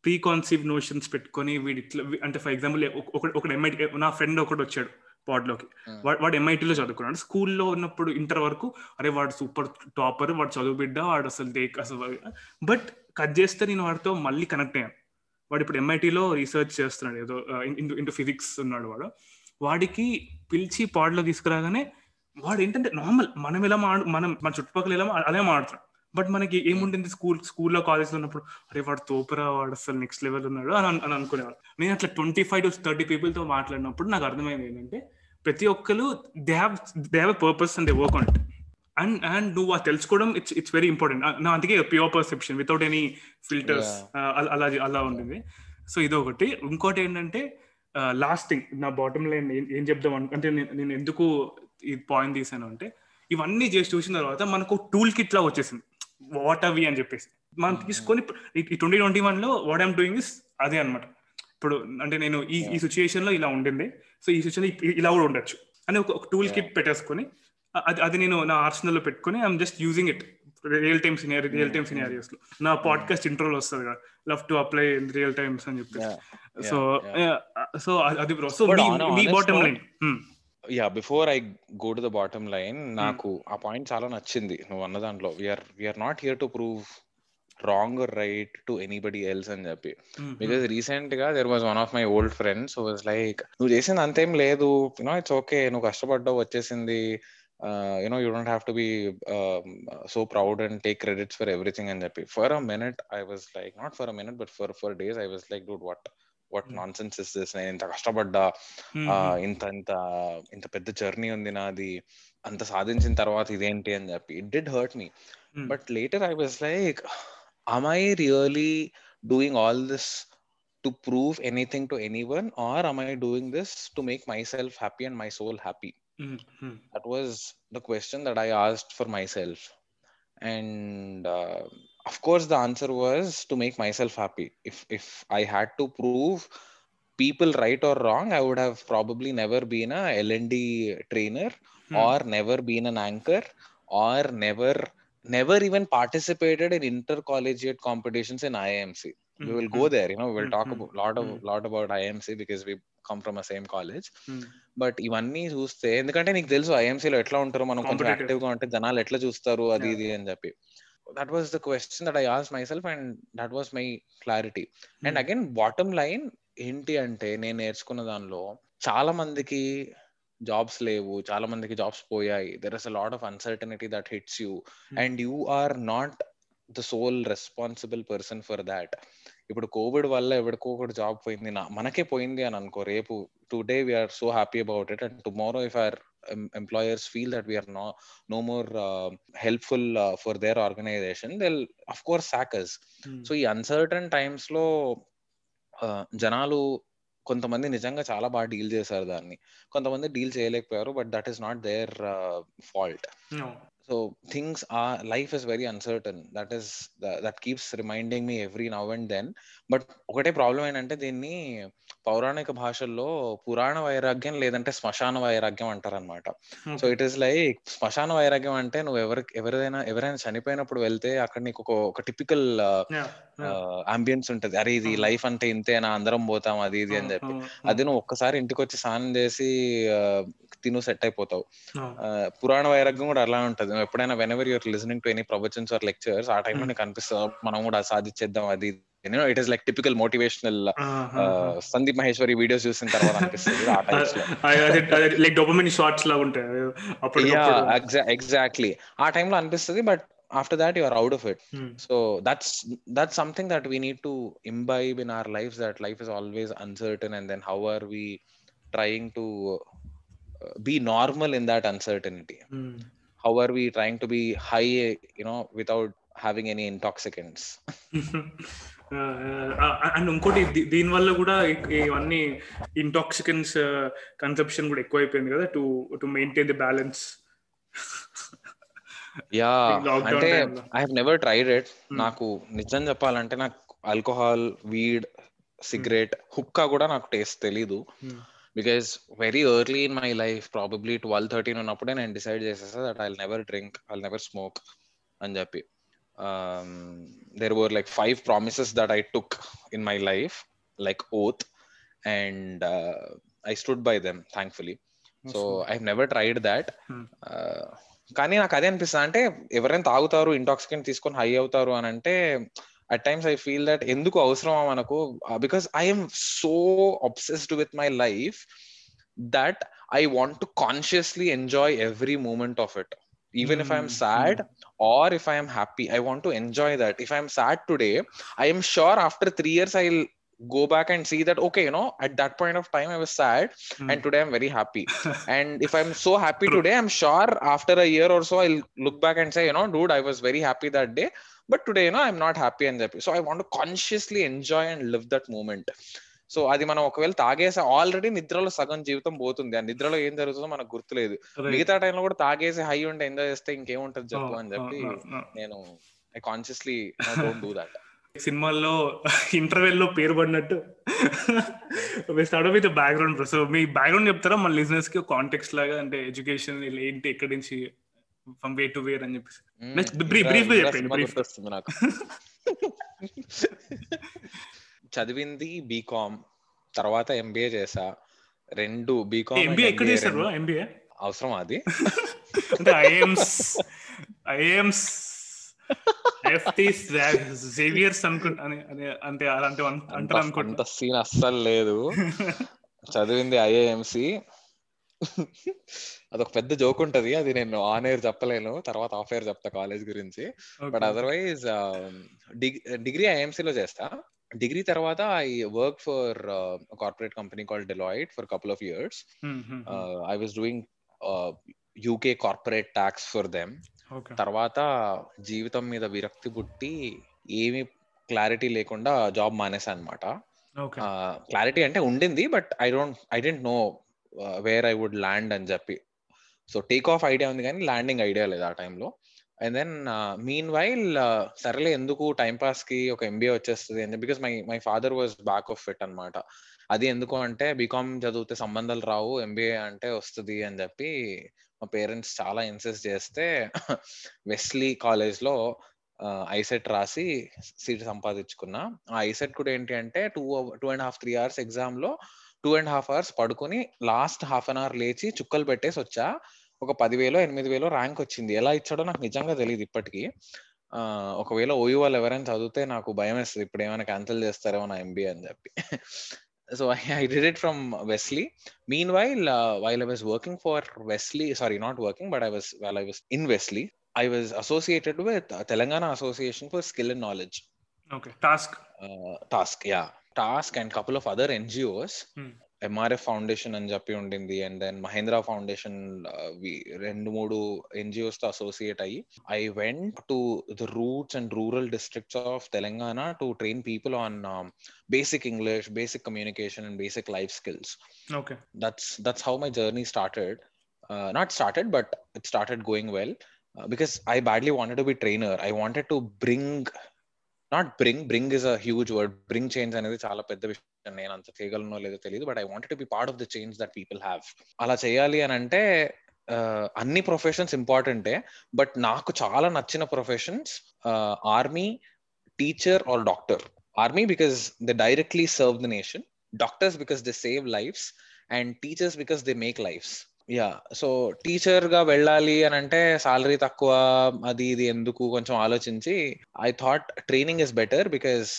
pre conceive notions పెట్టుకొని వీడి అంటే ఫర్ ఎగ్జాంపుల్ ఒక ఒక ఎంఐటి నా ఫ్రెండ్ ఒకటి వచ్చాడు పాడ్లోకి. వాడు వాడు ఎంఐటీలో చదువుకున్నాడు. స్కూల్లో ఉన్నప్పుడు ఇంటర్ వరకు అరే వాడు సూపర్ టాపర్ వాడు చదువు బిడ్డ వాడు అసలు దేక్ అసలు బట్ కట్ చేస్తే నేను వాడితో మళ్ళీ కనెక్ట్ అయ్యాను. వాడు ఇప్పుడు ఎంఐటీలో రీసెర్చ్ చేస్తున్నాడు. ఏదో ఇంటూ ఇంటూ ఫిజిక్స్ ఉన్నాడు వాడు. వాడికి పిలిచి పాడ్లో తీసుకురాగానే వాడు ఏంటంటే నార్మల్ మనం ఎలా మాడు మనం మన చుట్టుపక్కల ఎలా అదే అలా మాడుతున్నాం బట్ మనకి ఏముంటుంది స్కూల్ స్కూల్లో కాలేజ్లో ఉన్నప్పుడు అరే వాడు తోపరా వాడు అసలు నెక్స్ట్ లెవెల్ ఉన్నాడు అని అని అనుకునేవాడు నేను అట్లా ట్వంటీ ఫైవ్ టు థర్టీ పీపుల్తో మాట్లాడినప్పుడు నాకు అర్థమైంది ఏంటంటే ప్రతి ఒక్కరు they have they have purpose and they work on it and and నువ్వు అది తెలుసుకోవడం ఇట్స్ ఇట్స్ వెరీ ఇంపార్టెంట్ నా అందుకే pure perception without any filters అలా అలా ఉంటుంది సో ఇది ఒకటి. ఇంకోటి ఏంటంటే లాస్ట్ థింగ్ నా బాటమ్ లైన్ ఏం చెప్దాం అను అంటే నేను ఎందుకు ఈ పాయింట్ తీసాను అంటే ఇవన్నీ చేసి చూసిన తర్వాత మనకు టూల్ కిట్ లా వచ్చేసింది వాట్ అవి అని చెప్పేసి. మనం తీసుకొని ఈ ట్వంటీ ట్వంటీ వన్లో వాట్ ఐమ్ డూయింగ్ ఇస్ అదే అనమాట ఇప్పుడు అంటే నేను ఈ ఈ సిచ్యుయేషన్లో ఇలా ఉండింది. సో ఈ సిచ్యువేషన్ ఇలా కూడా ఉండొచ్చు. అని ఒక టూల్ కిట్ పెట్టేసుకొని అది అది నేను నా ఆర్సనల్లో పెట్టుకొని I'm just using it real time scenario real time సినారియోస్లో. నా పాడ్కాస్ట్ ఇంట్రోలో వస్తుంది కదా. Love to apply in real times అని చెప్పి. సో. సో అది bro so me bottom line yeah before I go to the bottom line నాకు ఆ point చాలా నచ్చింది. నువ్వు అన్న దాంట్లో we're we're not here to prove wrong or right to anybody else అని చెప్పి. బికాస్ రీసెంట్గా there was one of my old friends was like నువ్వు చేసింది అంతేం లేదు. యునో ఇట్స్ ఓకే నువ్వు కష్టపడ్డావు వచ్చేసింది. You know you don't have to be so proud and take credits for everything అని చెప్పి for a minute I was like not for a minute but for for days I was like dude what what Hmm. Nonsense is this నేను ఇంత కష్టపడ్డా ఆ, ఇంత ఇంత ఇంత పెద్ద జర్నీ ఉంది నాది అంత సాధించిన తర్వాత ఇదేంటి అని చెప్పి it did hurt me but later I was like am i really doing all this to prove anything to anyone or am i doing this to make myself happy and my soul happy That was the question that i asked for myself. And uh, of course the answer was to make myself happy. If if i had to prove people right or wrong i would have probably never been a lnd trainer or never been an anchor or never never even participated in intercollegiate competitions in IIMC. We will go there, you know, we'll talk Mhm. about lot of Mhm. lot about IIMC because we come from a same college. But ఇవన్నీ చూస్తే ఎందుకంటే నీకు తెలుసు IIMC లో ఎట్లా ఉంటారో మనం కొంచెం. యాక్టివ్గా ఉంటే జనాలు ఎట్లా చూస్తారు అది. ఇది అని చెప్పి that was the question that I ask myself and that was my clarity and again bottom line ఏంటి అంటే నేను నేర్చుకున్న దానిలో చాలా మందికి జాబ్స్ లేవు చాలా మందికి జాబ్స్ పోయాయి there is a lot of uncertainty that hits you and you are not the sole responsible person for that ఇప్పుడు కోవిడ్ వల్ల ఎవరికో ఒకటి జాబ్ పోయింది. నా మనకే పోయింది అని అనుకో. రేపు today we're so happy about it and tomorrow if our employers feel that we're no no more helpful for their organisation they'll of course సాకర్స్ so ఈ అన్సర్టన్ టైమ్స్లో ఆ, జనాలు కొంతమంది నిజంగా చాలా బాగా డీల్ చేశారు దాన్ని. కొంతమంది డీల్ చేయలేకపోయారు but that is not their fault so things are life is very uncertain. That is that, that keeps reminding me every now and then but ఒకటే ప్రాబ్లం ఏంటంటే దీన్ని పౌరాణిక భాషల్లో పురాణ వైరాగ్యం లేదంటే శ్మశాన వైరాగ్యం అంటారనమాట సో ఇట్ ఈస్ లైక్ శ్మశాన వైరాగ్యం అంటే నువ్వు ఎవరి ఎవరైనా ఎవరైనా చనిపోయినప్పుడు వెళ్తే అక్కడ నీకు ఒక ఒక టిపికల్ అంబియన్స్ ఉంటది. అరే ఇది. లైఫ్ అంటే ఇంతేనా అందరం పోతాం అది ఇది అని చెప్పి. అది నువ్వు ఒక్కసారి ఇంటికి వచ్చి స్నానం చేసి తిను సెట్ అయిపోతావు. పురాణ వైరాగ్యం కూడా అలా ఉంటది. ఎప్పుడైనా whenever you're listening to any ప్రొవచన్స్ or lectures ఆ టైంలో. నీకు అనిపిస్తుంది మనం కూడా సాధించేద్దాం అది it is like typical motivational Sandeep Maheshwari videos చూసిన తర్వాత అనిపిస్తుంది ఆ టైమ్స్లో లైక్ డొపమిన్ షార్ట్స్ లా ఉంటాయి అప్పుడు ఎగ్జాక్ట్లీ ఆ టైంలో అనిపిస్తుంది but after that you are out of it so that's that's something that we need to imbibe in our lives that life is always uncertain and then how are we trying to uh, be normal in that uncertainty how are we trying to be high you know without having any intoxicants and ఇంకోటి దీని వల్ల కూడా ఇవన్నీ ఇంటాక్సికెన్స్ conception కూడా ఎక్కువైపోయింది కదా to to maintain the balance yeah అంటే. I have never tried it. నాకు నిజం చెప్పాలంటే నాకు ఆల్కహాల్ వీడ్ సిగరెట్ హుక్కా కూడా నాకు టేస్ట్ తెలీదు. Because very early in my life probably twelve thirteen ఉన్నప్పుడే నేను డిసైడ్ చేసేసా that I never drink I never smoke అని చెప్పి. There were like five promises that I took in my life like oath and I stood by them thankfully so I never tried that. కానీ నాకు అదే అనిపిస్తుంది. అంటే ఎవరైనా తాగుతారు intoxicant తీసుకొని హై అవుతారు అని అంటే at times I feel that ఎందుకు అవసరమా మనకు? Because I'm so obsessed with my life that I want to consciously enjoy every moment of it even if i'm Mm, sad or if i am happy i want to enjoy that. If i'm sad today i am sure after 3 years i'll go back and see that okay you know at that point of time i was sad and today i'm very happy. And if i'm so happy today i'm sure after a year or so i'll look back and say you know dude i was very happy that day. But today you know i'm not happy and happy. So i want to consciously enjoy and live that moment so అది మనం ఒకవేళ తాగేసి already నిద్రలో సగం జీవితం పోతుంది. ఆ నిద్రలో ఏం జరుగుతుందో మనకు గుర్తులేదు. మిగతా టైంలో కూడా తాగేసి హై ఉంటే ఎంజాయ్ చేస్తే ఇంకేముంటది చెప్పు అని చెప్పి నేను I consciously don't do that సినిమాల్లో ఇంటర్వెల్లో పేరు పడినట్టు. Start with background so me background చెప్తారా? మన లిజినెస్కి కాంటెక్స్ట్ లాగా అంటే ఎడ్యుకేషన్ ఏంటి ఎక్కడి నుంచి ఫ్రమ్ వే టు వేర్ అని చెప్పేసి. Brief- brief గా చెప్పండి. వస్తుంది నాకు. చదివింది బీకామ్ తర్వాత ఎంబీఏ చేసా రెండు బీకామ్ ఎంబీఏ ఎక్కడ చేశారు? ఎంబీఏ అవసరం అది? అంటే ఐఎమ్స్ ఐఎమ్స్ జేవియర్స్ అంటే అలాంటి అంటారు అనుకుంటా. సీన్ అస్సలు లేదు. చదివింది ఐఏఎంసి అదొక పెద్ద జోక్ ఉంటది. అది నేను ఆన్ ఎయిర్ చెప్పలేను. తర్వాత ఆఫ్ ఎయిర్ చెప్తా కాలేజ్ గురించి. బట్ అదర్వైజ్ డిగ్రీ ఐఎంసీ లో చేస్తా. డిగ్రీ తర్వాత I work for corporate company call Deloitte for couple of years. I was doing UK corporate tax for them. తర్వాత జీవితం మీద విరక్తి పుట్టి ఏమి క్లారిటీ లేకుండా జాబ్ మానేసా అనమాట క్లారిటీ అంటే ఉండింది but I don't I didn't know where I would land అని చెప్పి. సో టేక్ ఆఫ్ ఐడియా ఉంది కానీ ల్యాండింగ్ ఐడియా లేదు ఆ టైంలో. అండ్ దెన్ మీన్ వైల్ సరేలే ఎందుకు టైం పాస్కి ఒక ఎంబీఏ వచ్చేస్తుంది అని because my my father was back of fit అనమాట అది ఎందుకు అంటే బీకామ్ చదివితే సంబంధాలు రావు ఎంబీఏ అంటే వస్తుంది అని చెప్పి మా పేరెంట్స్ చాలా ఇన్సిస్ట్ చేస్తే వెస్లీ కాలేజ్లో ఐసెట్ రాసి సీట్ సంపాదించుకున్నా. ఆ ఐసెట్ కూడా ఏంటి అంటే two two and half three hours ఎగ్జామ్లో టూ అండ్ హాఫ్ అవర్స్ పడుకుని లాస్ట్ హాఫ్ అన్ అవర్ లేచి చుక్కలు పెట్టేసి వచ్చా. ఒక పదివేలో ఎనిమిది వేలో ర్యాంక్ వచ్చింది. ఎలా ఇచ్చాడో నాకు నిజంగా తెలియదు ఇప్పటికీ. ఒకవేళ ఓయూ వాళ్ళు ఎవరైనా చదివితే నాకు భయం వేస్తుంది. ఇప్పుడు ఏమైనా క్యాన్సిల్ చేస్తారేమో నా ఎంబీఏ అని చెప్పి. So I did it from Wesley mean while while I was working for Wesley sorry not working but I was while I was in Wesley I was associated with Telangana association for skill and knowledge okay TASK TASK yeah TASK and couple of other NGOs MRF foundation అని చెప్పి ఉండింది. And then Mahindra foundation రెండు మూడు ఎన్జిఓస్తో associate అయ్యి I went to the roots and rural districts of Telangana to train people on basic English basic communication and basic life skills okay that's that's how my journey started. Uh, not started but it started going well. Uh, because i badly wanted to be trainer. I wanted not bring bring is a huge word bring change అనేది చాలా పెద్ద విషయం. నేను అంత చేయగలనో లేదో తెలియదు but I want to be part of the change that people have అలా చేయాలి అని అంటే అన్ని ప్రొఫెషన్స్ ఇంపార్టెంటే బట్ నాకు చాలా నచ్చిన professions army teacher or doctor army because they directly serve the nation doctors because they save lifes and teachers because they make lifes yeah so టీచర్గా వెళ్ళాలి అని అంటే సాలరీ తక్కువ అది ఇది ఎందుకు కొంచెం ఆలోచించి I thought training is better because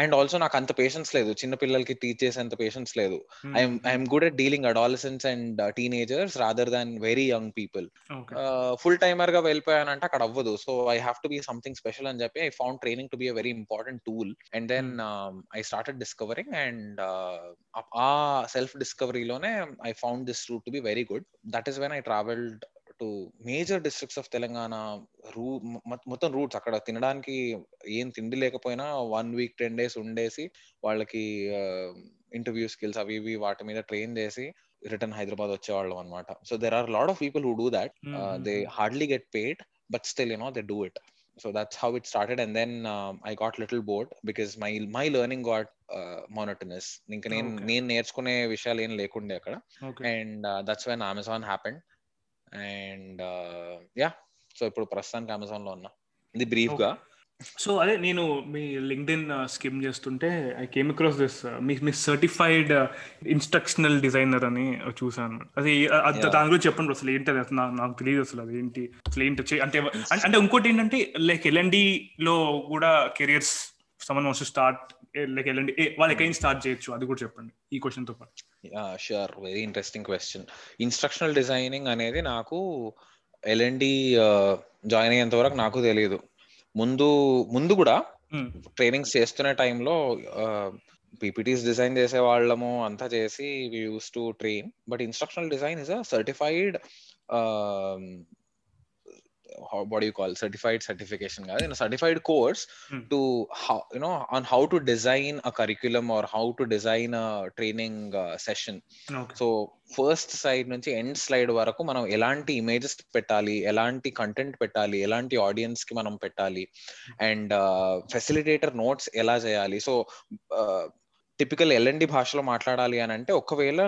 and also నాకు అంత పేషెన్స్ లేదు. చిన్న పిల్లలకి టీచ్ చేసేంత పేషెన్స్ లేదు. I'm I'm good at dealing adolescence and teenagers rather than very young people full టైమర్గా వెళ్ళిపోయానంటే అక్కడ అవ్వదు. So I have to be something special అని చెప్పి I found training to be a very important tool and then I started discovering and ఆ self డిస్కవరీలోనే I found this route to be very good that is when I travelled to major districts of Telangana రూ మొత్తం roots అక్కడ తినడానికి ఏం తిండి లేకపోయినా one week ten days ఉండేసి వాళ్ళకి ఇంటర్వ్యూ స్కిల్స్ అవి ఇవి వాటి మీద ట్రైన్ చేసి రిటర్న్ హైదరాబాద్ వచ్చేవాళ్ళం అనమాట so there are lot of people who do that they hardly get paid but still you know they do it so that's how it started and then um, i got little bored because my my learning got uh, monotonous. ఇంకా నేను. నేను నేర్చుకునే విషయాలు ఏం లేకుండే అక్కడ. And that's when Amazon happened and yeah. So ఇప్పుడు ప్రస్తుతానికి అమెజాన్లో ఉన్నా. ఇది బ్రీఫ్గా సో అదే నేను మీ లింక్డ్ఇన్ స్కిమ్ చేస్తుంటే I came across this me me certified instructional designer అని చూసాను అది. దాని గురించి చెప్పండి అసలు ఏంటి అది? అసలు నాకు తెలియదు అసలు అది ఏంటి? అసలు ఏంటి అంటే అంటే- ఇంకోటి ఏంటంటే లైక్ ఎల్ఎండి లో కూడా careers someone's start like LND వాళ్ళు ఎక్కడి స్టార్ట్ చేయొచ్చు? అది కూడా చెప్పండి ఈ క్వశ్చన్తో పాటు. Sure very interesting question instructional designing అనేది నాకు ఎల్ఎండి జాయిన్ అయ్యేంత వరకు నాకు తెలియదు ముందు ముందు కూడా Hmm. ట్రైనింగ్స్ చేస్తున్న టైంలో పీపీటీస్ డిజైన్ చేసే వాళ్ళము అంతా చేసి we use to train but instructional design is a certified what you call certified certification in a certified course Hmm. to how you know on how to design a curriculum or how to design a training uh, session okay so first side నుంచి end slide వరకు మనం ఎలాంటి images పెట్టాలి ఎలాంటి content పెట్టాలి ఎలాంటి ఆడియన్స్కి మనం పెట్టాలి అండ్ ఫెసిలిటేటర్ నోట్స్ ఎలా చేయాలి సో టిపికల్ ఎల్ఎండి భాషలో మాట్లాడాలి అని అంటే ఒకవేళ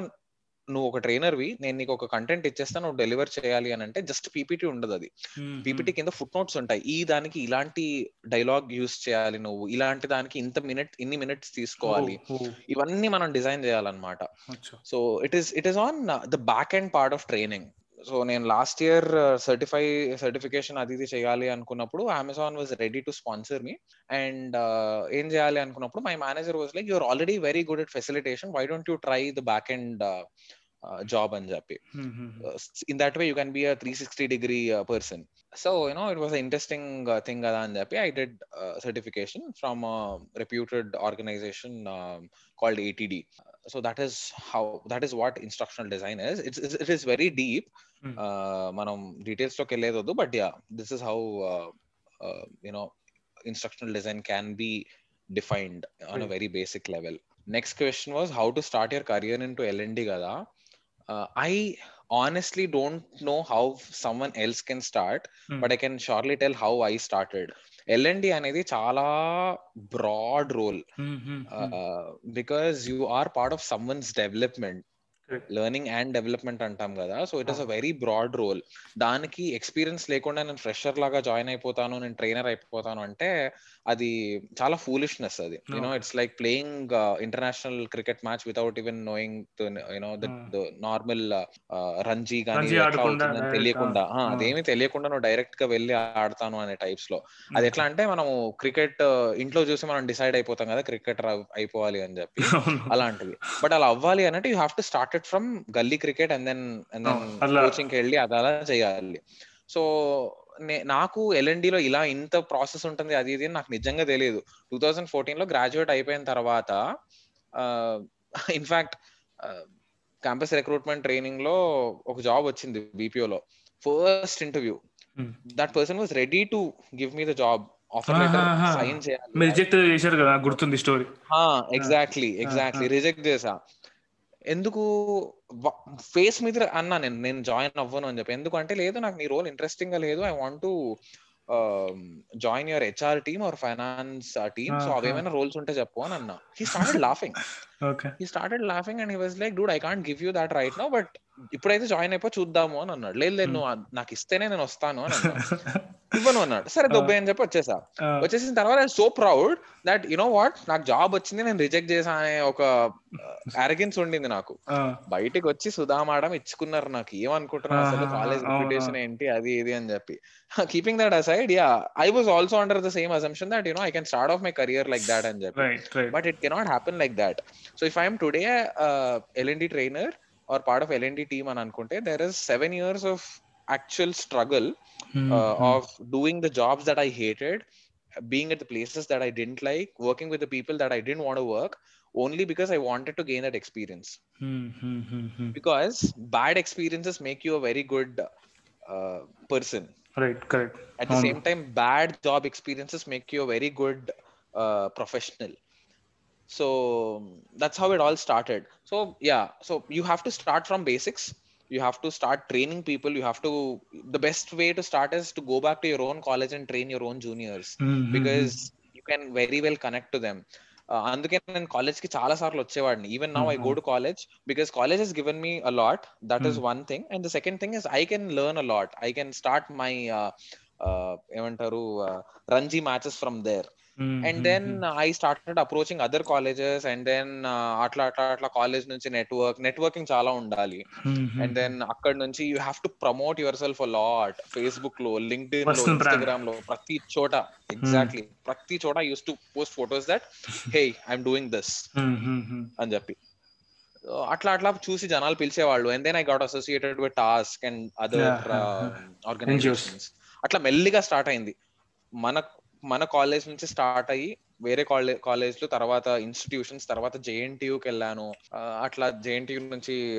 నువ్వు ఒక ట్రైనర్వి నేను నీకు ఒక కంటెంట్ ఇచ్చేస్తా నువ్వు డెలివర్ చేయాలి అని అంటే జస్ట్ పీపీటీ ఉండదు అది. పీపీటీ కింద ఫుట్ నోట్స్ ఉంటాయి. ఈ దానికి ఇలాంటి డైలాగ్ యూస్ చేయాలి నువ్వు. ఇలాంటి దానికి ఇంత మినిట్ ఇన్ని మినిట్స్ తీసుకోవాలి. ఇవన్నీ మనం డిజైన్ చేయాలన్నమాట. So it is it is on the back end part of training so నేను లాస్ట్ ఇయర్ సర్టిఫై సర్టిఫికేషన్ అది ఇది చేయాలి అనుకున్నప్పుడు Amazon was ready to sponsor me and ఏం చేయాలి అనుకున్నప్పుడు my manager was like you're already very good at facilitation why don't you try the back end job అని చెప్పి in that way you can be a three sixty degree person so you know it was interesting thing కదా అని చెప్పి I did certification from reputed organization called ATD so that is how that is what instructional design is it's, it's it is very deep Hmm. uh, మనం details లోకి వెళ్ళేది but ya this is how you know instructional design can be defined on a Right. Very basic level next question was how to start your career into LMD కదా I honestly don't know how someone else can start but I can surely tell how I started LMD అనేది చాలా broad role because you are part of someone's development Correct. learning and development అంటాం కదా. So it is a very broad role దానికి experience లేకుండా నేను fresher లాగా join అయిపోతాను నేను ట్రైనర్ అయిపోతాను అంటే అది చాలా ఫూలిష్నెస్ అది. You know. It's like playing international cricket match without even knowing you know the normal Ranji కానీ తెలియకుండా. ah. అదేమి తెలియకుండా నువ్వు డైరెక్ట్గా వెళ్ళి ఆడతాను అనే టైప్స్లో. అది ఎట్లా అంటే మనము క్రికెట్ ఇంట్లో చూసి మనం డిసైడ్ అయిపోతాం కదా క్రికెటర్ అయిపోవాలి అని చెప్పి. అలాంటిది. బట్ అలా అవ్వాలి అంటే you have to started from gully cricket and then and then coaching వెళ్ళి అది అలా చేయాలి సో నాకు లో ఇలా ఇంత ప్రాసెస్ ఉంటుంది అది ఇది నాకు నిజంగా తెలియదు. టూ థౌజండ్ ఫోర్టీన్లో గ్రాడ్యుయేట్ అయిపోయిన తర్వాత ఇన్ఫాక్ట్ క్యాంపస్ రిక్రూట్మెంట్ ట్రైనింగ్లో ఒక జాబ్ వచ్చింది BPO లో. First interview that person was ready to give me the job offer letter. Sign చేయాలి. రిజెక్ట్ చేశారు కదా గుర్తుంది స్టోరీ ఎగ్జాక్ట్లీ ఎగ్జాక్ట్లీ రిజెక్ట్ చేసా ఎందుకు ఫేస్ మీద అన్నా నేను నేను జాయిన్ అవ్వను అని చెప్పి. ఎందుకంటే లేదు నాకు నీ రోల్ ఇంట్రెస్టింగ్గా లేదు. I want to join your HR team or finance team so అవేమైనా roles ఉంటే చెప్పు అని అన్నా. He started laughing okay he started laughing and he was like dude I can't give you that right no but ఇప్పుడైతే join అయిపో చూద్దాము అని అన్నాడు. లేదు లేదు నువ్వు నాకు ఇస్తేనే నేను వస్తాను అని ఇవ్వను అన్నాడు. సరే దొబ్బే అని చెప్పి వచ్చేసా. వచ్చేసిన తర్వాత so proud that you know what నాకు జాబ్ వచ్చింది నేను రిజెక్ట్ చేసా అనే ఒక అరగెన్స్ ఉండింది నాకు. బయటికి వచ్చి సుధా మేడం ఇచ్చుకున్నారు నాకు. ఏమనుకుంటున్నా అసలు కాలేజ్. రెప్యుటేషన్ ఏంటి అది ఇది అని చెప్పి. Keeping that aside yeah I was also under the same assumption that you know I can start off my career like that అని చెప్పి. But it cannot happen like that. So if I am today a, LND trainer or part of LND team on Ankunte, there is seven years of actual struggle mm-hmm. uh, hmm. of doing the jobs that I hated, being at the places that I didn't like, working with the people that I didn't want to work, only because I wanted to gain that experience. Mm-hmm. Because bad experiences make you a very good uh, person. Right, correct. At the um, same time, bad job experiences make you a very good uh, professional so that's how it all started so yeah so you have to start from basics you have to start training people you have to the best way to start is to go back to your own college and train your own juniors because you can very well connect to them Uh, అందుకే నేను college కి చాలా సార్లు వచ్చేవాడిని even now I go to college because college has given me a lot that is one thing and the second thing is I can learn a lot I can start my ఏమంటారు Ranji matches from there and then I started approaching other colleges and then అట్లా అట్లా అట్లా college నుంచి network networking చాలా ఉండాలి. And then అక్కడ నుంచి you have to promote yourself lot ఫేస్బుక్లో లింక్డ్ ఇన్లో. ఇన్స్టాగ్రామ్లో ప్రతి చోట ఎగ్జాక్ట్లీ ప్రతి చోట use to post photos that hey I'm doing this అని చెప్పి. అట్లా అట్లా చూసి జనాలు పిలిచేవాళ్ళు. And then I got associated with task and other organisations అట్లా మెల్లిగా స్టార్ట్ అయింది. మన మన కాలేజ్ నుంచి స్టార్ట్ అయ్యి వేరే కాలేజ్ కాలేజ్లో తర్వాత ఇన్స్టిట్యూషన్స్ తర్వాత జేఎన్టీయూకి వెళ్ళాను. అట్లా జేఎన్టీయూ నుంచి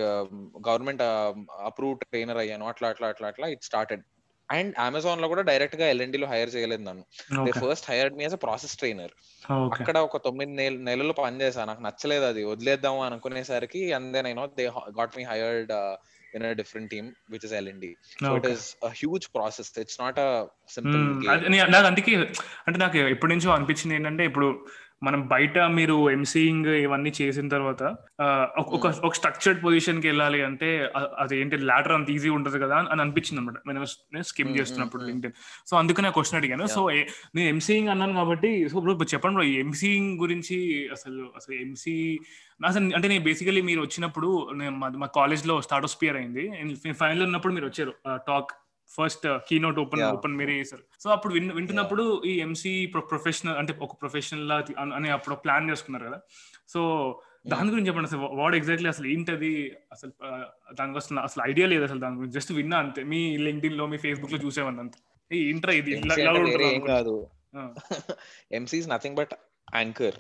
గవర్నమెంట్ అప్రూవ్ ట్రైనర్ అయ్యాను. అట్లా అట్లా అట్లా అట్లా ఇట్ స్టార్టెడ్ అండ్ అమెజాన్లో కూడా డైరెక్ట్గా ఎల్ఎన్డి లో హైర్ చేయలేదు నన్ను. They first hired me as a process trainer అక్కడ ఒక తొమ్మిది నెల- నెలలు పనిచేసా నాకు నచ్చలేదు అది. వదిలేద్దాం అనుకునేసరికి and then I know they got me hired in a different team which is LND so it Okay. Is a huge process it's not a simple అది నే- నాకు అందుకే అంటే నాకు ఎప్పటి నుంచో అనిపించింది ఏంటంటే ఇప్పుడు మనం బయట మీరు ఎంసీయింగ్ ఇవన్నీ చేసిన తర్వాత ఒక- ఒక స్ట్రక్చర్డ్ పొజిషన్కి వెళ్ళాలి అంటే అది ఏంటి లాటర్ అంత ఈజీ ఉంటుంది కదా అని అనిపించింది అనమాట నేను స్కిమ్ Mm, చేస్తున్నప్పుడు mm, mm. లింక్డ్ఇన్ సో అందుకనే క్వశ్చన్ అడిగాను. సో నేను ఎంసీయింగ్ అన్నాను కాబట్టి సో ఇప్పుడు చెప్పండి బ్రో ఎంసీయింగ్ గురించి అసలు అసలు ఎంసీ అసలు అంటే నేను బేసికలీ మీరు వచ్చినప్పుడు నేను మా- మా కాలేజ్లో స్టార్ట్ స్పియర్ అయింది. ఫైనల్ ఉన్నప్పుడు మీరు వచ్చారు talk first keynote open. Open మీరే చేశారు. సో అప్పుడు వింటున్నప్పుడు ఈ ఎంసీ ప్రొఫెషనల్ అంటే ఒక ప్రొఫెషనల్ లా అన్- అని అప్పుడు ప్లాన్ చేసుకున్నారు కదా. సో దాని గురించి చెప్పండి అసలు వాట్ ఎగ్జాక్ట్లీ అసలు ఏంటది? అసలు ఆ, దానికి అసలు అసలు ఐడియా లేదు అసలు దాని గురించి. జస్ట్ విన్నా అంతే. మీ లింక్డ్ఇన్లో మీ ఫేస్బుక్లో చూసేవాడిని అంతే. ఏ ఏంట్రా ఇది. కాదు. MC is nothing but anchor.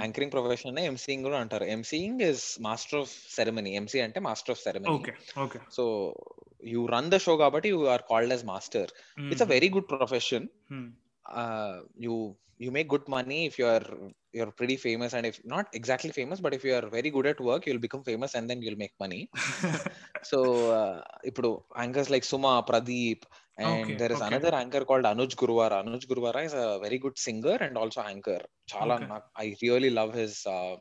Anchoring profession నే ఎంసీయింగ్ కూడా అంటారు. Emceeing is master of ceremony MC అంటే master of ceremony you run the show but you are called as master mm. it's a mm-hmm. very good profession mm. uh, you you make good money if you are you're pretty famous and if not exactly famous but if you are very good at work you'll become famous and then you'll make money so uh, anchors like suma pradeep and okay, there is okay. another anchor called anuj gurwara anuj gurwara is a very good singer and also anchor chala okay. i really love his uh,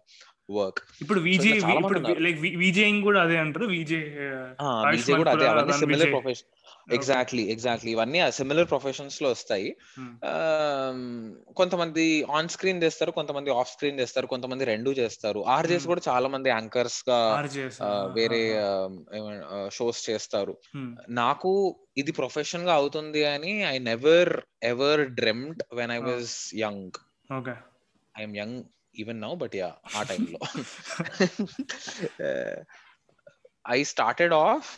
work. ఇప్పుడు VJ ఇప్పుడు. Like VJing కూడా అదే అంటారు? VJ Vijay కూడా అదే. అవన్నీ similar profession exactly exactly ఇవన్నీ similar ప్రొఫెషన్స్లో వస్తాయి. Um, కొంతమంది ఆన్ స్క్రీన్ చేస్తారు కొంతమంది ఆఫ్ స్క్రీన్ చేస్తారు కొంతమంది రెండు చేస్తారు. RJs Hmm. కూడా చాలా మంది యాంకర్స్గా వేరే షోస్ చేస్తారు. నాకు ఇది ప్రొఫెషన్గా అవుతుంది అని I never ever dreamed when I. Was young I'm young even now but yeah ఆ టైంలో I started off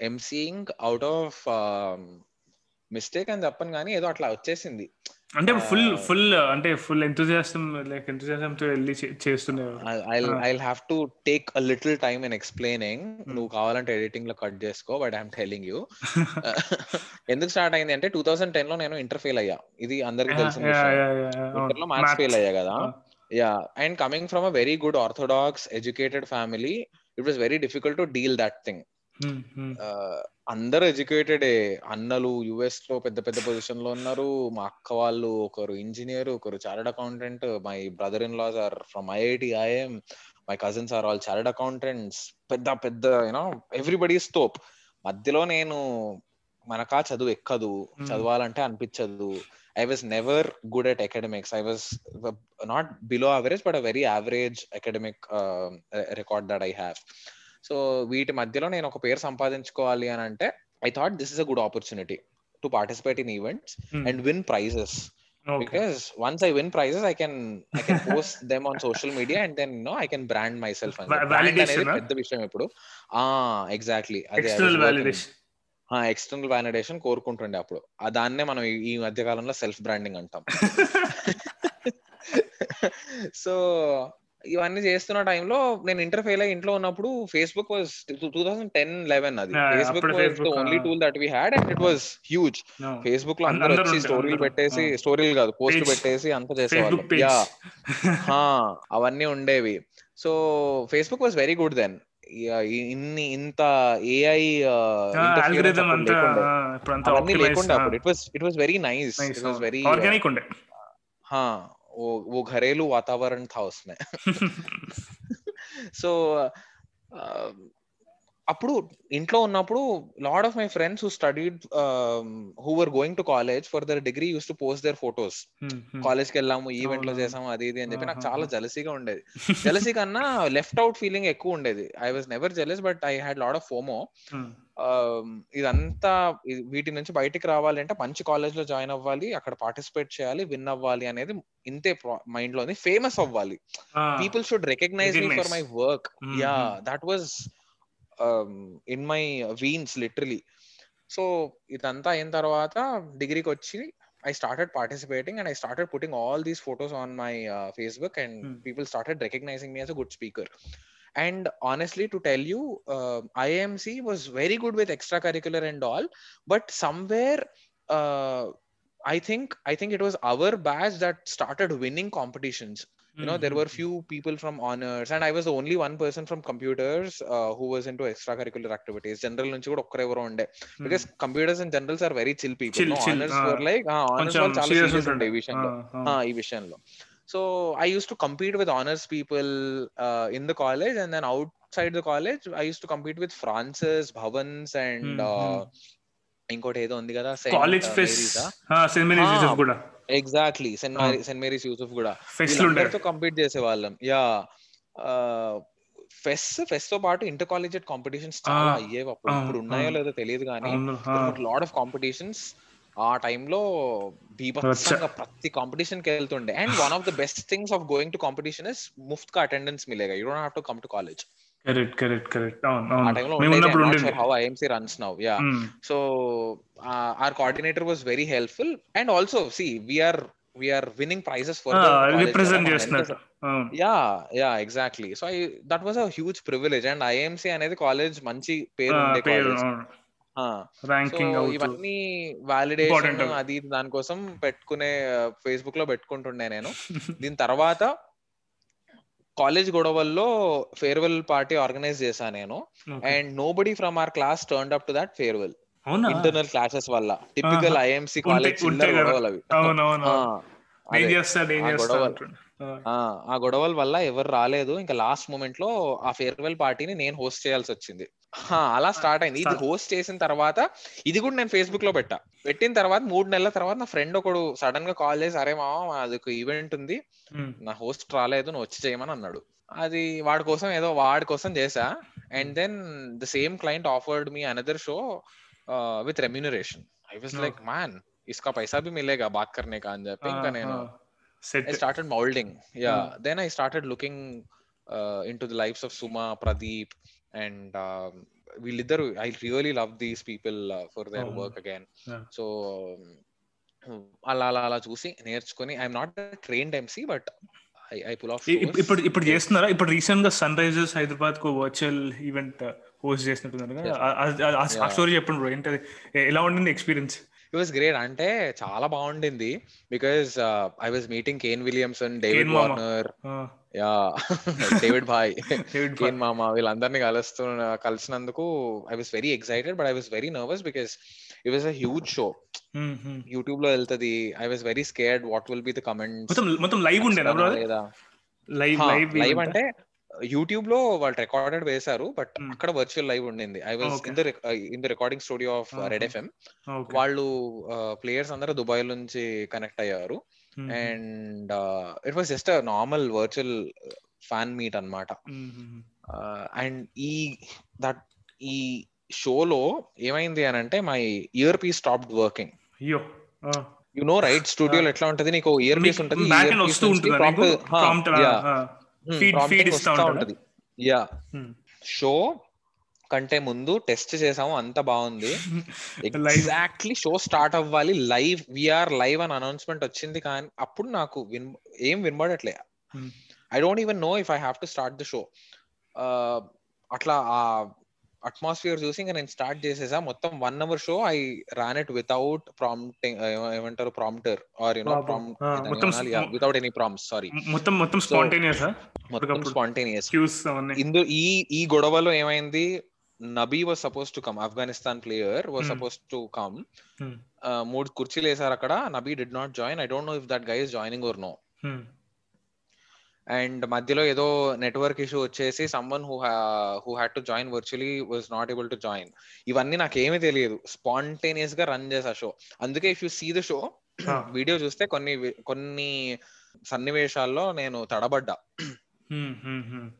emceeing out of mistake అని చెప్పను కానీ ఏదో అట్లా వచ్చేసింది. అంటే ఫుల్ Ah. ఫుల్ అంటే ఫుల్ ఎంతూజియాసం లైక్ ఎంతూజియాసం తో వెళ్ళి చే- చేస్తుండేవారు I. I have to take a little time in explaining. నువ్వు కావాలంటే ఎడిటింగ్లో కట్ చేసుకో బట్ ఐఎమ్ టెలింగ్ యూ ఎందుకు స్టార్ట్ అయింది అంటే టూ థౌసండ్ టెన్లో నేను ఇంటర్ ఫెయిల్ అయ్యా. ఇది అందరికి తెలిసిన విషయం. ఇంటర్లో మ్యాథ్స్ ఫెయిల్ అయ్యా కదా. Yeah and coming from a very good orthodox educated family it was very difficult to deal that thing అందరు ఎడ్యుకేటెడ్. అన్నలు యుఎస్లో పెద్ద పెద్ద పొజిషన్లో ఉన్నారు. మా అక్క వాళ్ళు ఒకరు ఇంజనీర్ ఒకరు chartered accountant my brother in laws are from IIT I'm my cousins are all chartered accountants పెద్ద పెద్ద యూనో ఎవ్రీబడి స్టోప్ మధ్యలో నేను మనకా చదువు ఎక్కదు. Hmm. చదవాలంటే అనిపించదు. I was never good at academics I was not below average but a very average academic record that I have so వీటి మధ్యలో నేను ఒక పేరు సంపాదించుకోవాలి అని అంటే I thought this is a good opportunity to participate in events and win prizes okay because once I win prizes, I can I can post them on social media and then you know I can brand myself. And Va- brand అనేది? పెద్ద విషయం ఇప్పుడు ఆ exactly అదే external validation కోరుకుంటుండే అప్పుడు ఆ దాన్నే మనం ఈ- మధ్య కాలంలో సెల్ఫ్ బ్రాండింగ్ అంటాం సో ఇవన్నీ చేస్తున్న టైంలో నేను ఇంటర్ ఫెయిల్ అయ్యి ఇంట్లో ఉన్నప్పుడు Facebook was two thousand ten eleven అది Facebook was only. Tool that we had and it was huge ఫేస్బుక్లో అంద- అందరూ వచ్చి స్టోరీలు. పెట్టేసి. స్టోరీలు కాదు పోస్ట్. పెట్టేసి అంత చేసేవాళ్ళు యా అవన్నీ ఉండేవి so Facebook was very good then ఇన్ని ఇంత ఏఐ ఆల్గరిథం అంతా ఆ, ఇప్పుడు అంతా అవన్నీ లేకుండా అప్పుడు it was it was very nice it was very organic ఉండే हाँ वो वो घरेलू वातावरण था उसमें సో అప్పుడు ఇంట్లో ఉన్నప్పుడు lot of my friends who studied who were going to college for their degree use to post their photos. కాలేజ్కి వెళ్ళాము ఈవెంట్లో. చేసాము అది ఇది అని చెప్పి నాకు. చాలా జలసీగా ఉండేది. జలసీ కన్నా లెఫ్ట్ అవుట్ ఫీలింగ్ ఎక్కువ ఉండేది. I was never jealous but I had lot of FOMO. ఇదంతా ఇది- వీటి నుంచి బయటికి రావాలి అంటే మంచి కాలేజ్లో జాయిన్ అవ్వాలి అక్కడ పార్టిసిపేట్ చేయాలి విన్ అవ్వాలి అనేది ఇంతే మైండ్లో ఫేమస్ అవ్వాలి. People should recognise me for. My work. Yeah that was In my veins literally so ఇదంతా అయిన తర్వాత డిగ్రీకి వచ్చి I started participating and I started putting all these photos on my Facebook and Hmm. People started recognizing me as a good speaker and honestly to tell you uh, imc was very good with extracurricular and all but somewhere uh, i think i think it was our batch that started winning competitions you know there were few people from honors and i was the only one person from computers uh, who was into extracurricular activities general నుంచి కూడా ఒక్కరెవరో ఉండే because computers and generals are very chill people Chill, no chill, honors ah. were like ah, honors కొంచెం వాళ్ళు చాలా serious serious ఉండే ఉంటుండే ఈ విషయంలో ఆ, ఈ విషయంలో so I used to compete with honours people in the college and then outside the college I used to compete with Francis Bhavans and Hmm, hmm. ఇంకోటి ఏదో ఉంది కదా కాలేజ్ కూడా. Exactly saint. Mary saint Mary's Yousuf కూడా. వీళ్ళందరితో compete చేసే వాళ్ళం yeah. ఫెస్ ఫెస్ట్తో పాటు ఇంటర్ కాలేజెట్ కాంపిటీషన్స్ చాలా. అయ్యేవి అప్పుడు. ఇప్పుడు ఉన్నాయో. లేదో తెలియదు కానీ లాట్ ఆఫ్ కాంపిటీషన్స్ ఆ టైంలో బీభత్సంగా ప్రతి కాంపిటీషన్కి వెళ్తుండే. And one of the best things of going to competition is Muft కా attendance మిలేగా. You don't have to come to college correct correct correct. అవును ఆ టైంలో ఉండింది how IMC runs now yeah. So our coordinator was very helpful and also see we're we're winning prizes for represent చేస్తున్నట్టు అవును yeah yeah exactly so I that was a huge privilege and IMC అనేది college మంచి పేరు ఉండే college ranking ఇవన్నీ validation. అది దానికోసం పెట్టుకునే ఫేస్బుక్లో పెట్టుకుంటుండే నేను. దీని తర్వాత కాలేజ్ గొడవల్లో ఫేర్వెల్ పార్టీ ఆర్గనైజ్ చేశాను నేను. And nobody from our class turn up to that farewell internal classes వల్ల. టిపికల్. IMC college. గొడవలు అవి. ఆ, గొడవలు. వల్ల ఎవరు రాలేదు ఇంకా లాస్ట్ మూమెంట్లో ఆ ఫేర్వెల్ పార్టీని నేను హోస్ట్ చేయాల్సి వచ్చింది అలా స్టార్ట్ అయింది ఇది. హోస్ట్ చేసిన తర్వాత ఇది కూడా నేను ఫేస్బుక్లో పెట్టా పెట్టిన తర్వాత మూడు నెలల తర్వాత నా ఫ్రెండ్ ఒకడు సడన్గా కాల్ చేసి అరే మామ అది ఒక ఈవెంట్ ఉంది. నా హోస్ట్ రాలేదు నువ్వు వచ్చి చేయమని అన్నాడు అది వాడి కోసం ఏదో వాడి కోసం చేసా and then the same client offered me another show with remuneration I was. Like man Iska పైసా భీ మిలేగా బాత్ కర్నే కా అని చెప్పి ఇంకా నేను. Set. I started molding. Yeah. Hmm. Then I started looking uh, into the lives of Suma, Pradeep, and um, వీళ్ళిద్దరు I really love these people for their Oh. Work again Yeah. So అలా అలా అలా చూసి నేర్చుకుని I'm not trained MC but ఇప్పుడు ఇప్పుడు చేస్తున్నారా ఇప్పుడు రీసెంట్గా సన్ రైజర్స్ హైదరాబాద్కు వర్చువల్ ఈవెంట్ హోస్ట్ చేసినట్టున్నారు. ఆ-. స్టోరీ చెప్పండి bro. ఏంటది ఎలా ఉండింది ఎక్స్పీరియన్స్ ఇట్ వాస్ గ్రేట్ అంటే చాలా బాగుండింది. Because I was meeting Kane Williamson David. Warner yeah David Bhai Kane మామ వీళ్ళందరినీ కలుస్తూ కలిసినందుకు I was very excited but I was very nervous because it was a huge show యూట్యూబ్లో వెళ్తది. I was very scared what will be the comments మొత్తం live ఉండేనా live live అంటే యూట్యూబ్లో వాళ్ళు రికార్డెడ్ వేశారు బట్. అక్కడ వర్చువల్ లైవ్ ఉండింది. I Okay. In the in the recording studio of red FM. వాళ్ళు ప్లేయర్స్ అందరూ దుబాయ్ నుంచి కనెక్ట్ అయ్యారు. And it was just normal virtual fan meet అన్నమాట. అండ్ ఈ దట్ ఈ షోలో ఏమైంది అని అంటే my year piece stopped working. అయ్యో. You know right? స్టూడియోలో ఎట్లా ఉంటది? నీకు ఇయర్ పీస్ ఉంటది వస్తూ ఉంటుంది ప్రాంప్ట్ ఫీడ్ ఫీడ్ ఇస్తా ఉంటది. యా షో కంటే ముందు టెస్ట్ చేసాము అంత బాగుంది. ఎగ్జాక్ట్లీ షో స్టార్ట్ అవ్వాలి. లైవ్ విఆర్ లైవ్ అని అనౌన్స్మెంట్ వచ్చింది కానీ అప్పుడు నాకు విన్ ఏం వినబడట్లే. I don't even know if I have to start the show అట్లా ఆ అట్మాస్ఫియర్ చూసి ఇంకా నేను స్టార్ట్ చేసేసా. మొత్తం one hour show I ran it without prompting ఏమంటారు ప్రాంప్టర్ ఆర్ యునో మొత్తం వితౌట్ ఎనీ ప్రాంప్ట్స్ సారీ మొత్తం మొత్తం స్పాంటేనియస్ మొత్తం స్పాంటేనియస్ ఇందు ఈ ఈ గొడవలో ఏమైంది? Nabi was supposed to come Afghanistan player was. Supposed to come. మూడు కుర్చీలు వేసారు అక్కడ Nabi did not join I don't know if that guy is joining or no and మధ్యలో ఏదో నెట్వర్క్ ఇష్యూ వచ్చేసి someone who who had to join virtually was not able to join ఇవన్నీ నాకేమీ తెలియదు స్పాంటేనియస్గా రన్ చేసా షో అందుకే if you see the show. Video చూస్తే కొన్ని కొన్ని సన్నివేశాల్లో నేను తడబడ్డా.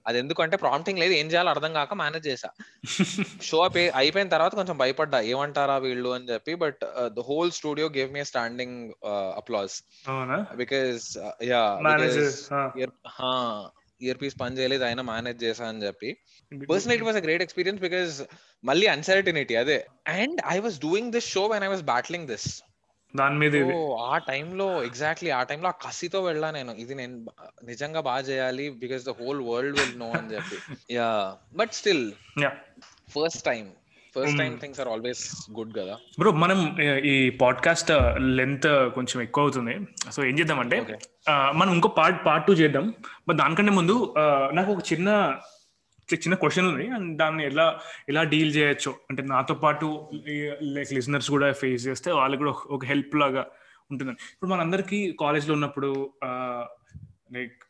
అది ఎందుకంటే ప్రాంప్టింగ్ లేదు. ఏం చేయాలో అర్థం కాక మేనేజ్ చేసా షో అయిపోయిన తర్వాత కొంచెం భయపడ్డా. ఏమంటారా వీళ్ళు అని చెప్పి but the whole studio gave me standing applause because yeah earpiece పని చేయలేదు. అయినా మేనేజ్ చేసా అని చెప్పి. Personal it was a great experience because మళ్ళీ అన్సర్టినిటీ అదే. And I was doing this show when I was battling this దాని మీద ఆ టైంలో ఎగ్జాక్ట్లీ ఆ టైంలో ఆ కసితో వెళ్ళా నేను. ఇది నేను నిజంగా బాగా చేయాలి because the whole world will know అని చెప్పి. Yeah but still yeah first time first time. Things are always good కదా. బ్రో మనం ఈ పాడ్కాస్ట్ లెంత్ కొంచెం ఎక్కువ అవుతుంది. సో ఏం Okay. ఆ, మనం ఇంకో పార్ట్ పార్ట్ టూ చేద్దాం. బట్ దానికంటే ముందు నాకు ఒక చిన్న చిన్న క్వశ్చన్ ఉంది. అండ్ దాన్ని ఎలా ఎలా డీల్ చేయొచ్చు. అంటే నాతో పాటు లైక్ లిజనర్స్ కూడా ఫేస్ చేస్తే వాళ్ళకి కూడా ఒక- హెల్ప్ లాగా ఉంటుంది. ఇప్పుడు మనందరికీ కాలేజ్లో ఉన్నప్పుడు లైక్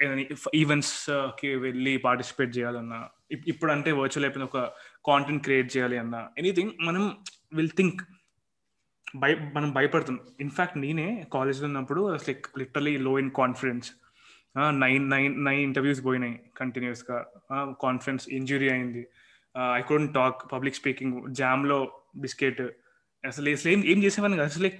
ఈవెంట్స్కి వెళ్ళి పార్టిసిపేట్ చేయాలన్నా ఇప్- ఇప్పుడు అంటే వర్చువల్ అయిపోయిన ఒక కాంటెంట్ క్రియేట్ చేయాలి అన్నా ఎనీథింగ్ మనం విల్ థింక్ భయ మనం భయపడుతున్నాం. ఇన్ఫాక్ట్ నేనే కాలేజ్లో ఉన్నప్పుడు like literally low in confidence nine nine nine interviews పోయినాయి కంటిన్యూస్గా కాన్ఫిడెన్స్ ఇంజురీ అయింది. I couldn't talk public speaking జామ్లో biscuit అసలు అసలు ఏం ఏం చేసేవాడిని కాదు. అసలు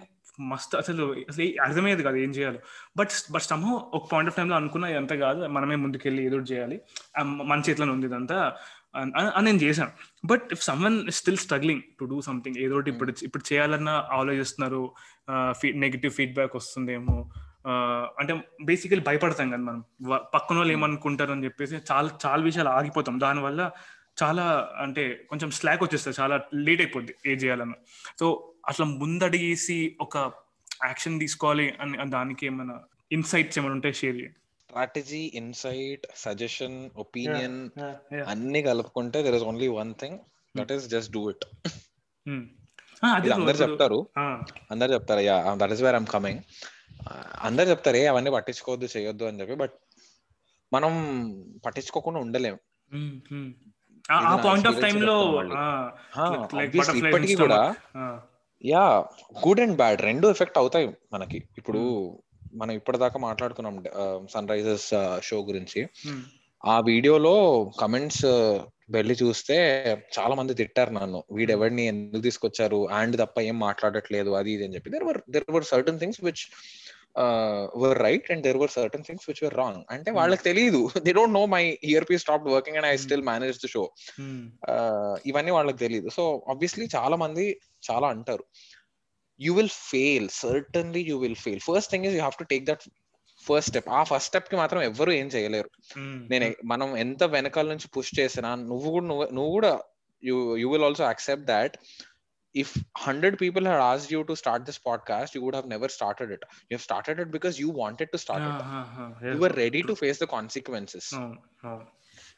మస్తు అసలు అసలు అర్థమయ్యేది కాదు ఏం చేయాలో. బట్ బట్ సమ్హో ఒక పాయింట్ ఆఫ్ టైంలో అనుకున్నా ఇదంతా కాదు. మనమే ముందుకెళ్ళి ఏదో చేయాలి. మన చేతిలో ఉంది ఇదంతా. అని నేను చేశాను. But if someone still struggling to do something ఏదో ఒకటి ఇప్పుడు ఇప్పుడు చేయాలన్నా ఆలోచిస్తున్నారు నెగిటివ్ ఫీడ్బ్యాక్ వస్తుందేమో అంటే బేసికలీ భయపడతాం కదా మనం. పక్కన వాళ్ళు ఏమనుకుంటారు అని చెప్పేసి చాలా చాలా విషయాలు ఆగిపోతాం. దానివల్ల చాలా అంటే కొంచెం స్లాక్ వచ్చేస్తుంది. చాలా లేట్ అయిపోద్ది ఏ చేయాలన్నా. సో అట్లా ముందడిగేసి ఒక యాక్షన్ తీసుకోవాలి అని దానికి ఏమైనా ఇన్సైట్స్ ఏమైనా ఉంటే షేర్ చేయండి స్ట్రాటజీ ఇన్సైట్ సజెషన్ ఒపీనియన్. అన్ని కలుపుకుంటే there is only one thing that is just do it Hmm. అందరు చెప్తారు. అందరు చెప్తారు yeah that is where I'm coming అందరు చెప్తారు ఏ అవన్నీ పట్టించుకోవద్దు చేయొద్దు అని చెప్పి బట్ మనం పట్టించుకోకుండా ఉండలేం. hmm. ఆ- పాయింట్ ఆఫ్ టైం లో ఇప్పటికీ కూడా యా గుడ్ అండ్ బ్యాడ్ రెండు ఎఫెక్ట్ అవుతాయి మనకి. ఇప్పుడు మనం ఇప్పటిదాకా మాట్లాడుకున్నాం సన్ రైజర్స్ షో గురించి. ఆ వీడియోలో కమెంట్స్ వెళ్ళి చూస్తే చాలా మంది తిట్టారు నన్ను. వీడెవరిని ఎందుకు తీసుకొచ్చారు? అండ్ తప్ప ఏం మాట్లాడట్లేదు అది ఇది అని చెప్పి. There were there were certain things which were right and there were certain things which were wrong అంటే వాళ్ళకి తెలియదు they don't know my earpiece stop working and I still manage the show Hmm. ఇవన్నీ వాళ్ళకి తెలియదు so obviously చాలా మంది చాలా అంటారు. You will fail certainly you will fail first thing is you have to take that first step ఆ first స్టెప్కి మాత్రం ఎవ్వరు ఏం చేయలేరు. Hmm. నేను మనం ఎంత వెనకాల నుంచి పుష్ చేసినా నువ్వు కూడా నువ్వు నువ్వు కూడా you you will also accept that if hundred people had as you to start this podcast you would have never started it you have started it because you wanted to start it Ah, ah, ah, yes. You are ready to face the consequences అవును, అవును.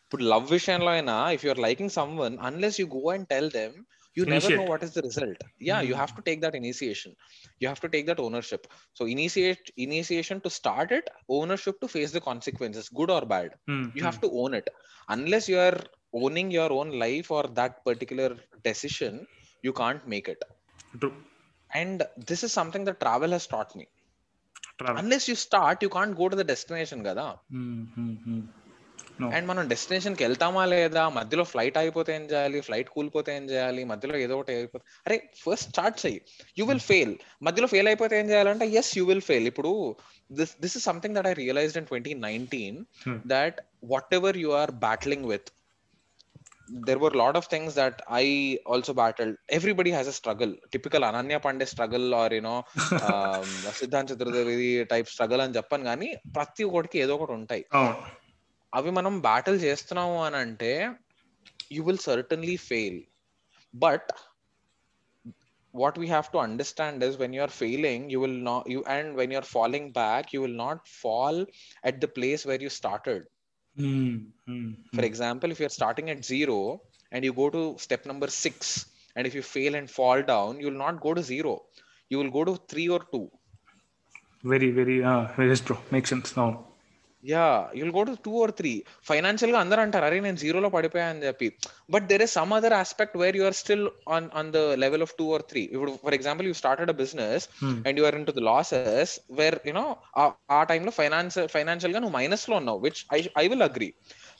ఇప్పుడు love విషయంలో అయినా if you're liking someone unless you go and tell them you never Initiate. know what is the result yeah you Hmm. have to take that initiation you have to take that ownership so initiate initiation to start it ownership to face the consequences good or bad Hmm, you hmm. have to own it unless you are owning your own life you can't make it. True. and this is something that travel has taught me. Travel. unless you start you can't go to the destination కదా. And మనం డెస్టినేషన్కి వెళ్తామా లేదా? మధ్యలో flight అయిపోతే ఏం చేయాలి? Flight కూలిపోతే ఏం చేయాలి? మధ్యలో ఏదో ఒకటి అయిపోతే అరే ఫస్ట్ స్టార్ట్ చెయ్యి. యూ విల్ ఫెయిల్ మధ్యలో ఫెయిల్ అయిపోతే ఏం చేయాలంటే ఎస్ యూ విల్ ఫెయిల్ ఇప్పుడు this this is something that I realized in twenty nineteen. That whatever you are battling with there were a lot of things that I also battled. Everybody has a struggle. Typical Ananya Pandey struggle or you know um, Siddhant Chaturvedi type struggle అని చెప్పాను కానీ ప్రతి ఒక్కటికి ఏదో ఒకటి ఉంటాయి అవి మనం battle చేస్తున్నాము అని అంటే you will certainly fail but what we have to understand is when you are failing you will not you and when you're falling back you will not fall at the place where you started Mm-hmm. For example, if you're starting at zero and you go to step number six, and if you fail and fall down, you will not go to zero. You will go to three or two. Very, very, uh, very, true. Makes sense now. Yeah you'll go to two or three ఫైనాన్షియల్గా అందరూ అంటారు అరే నేను జీరోలో పడిపోయా అని చెప్పి. But there is some other aspect where you are still on on the level of two or three ఇప్పుడు for example you started a business and you are into the losses where you know ఆ టైంలో finance ఫైనాన్షియల్గా నువ్వు మైనస్లో ఉన్నావు which I I will agree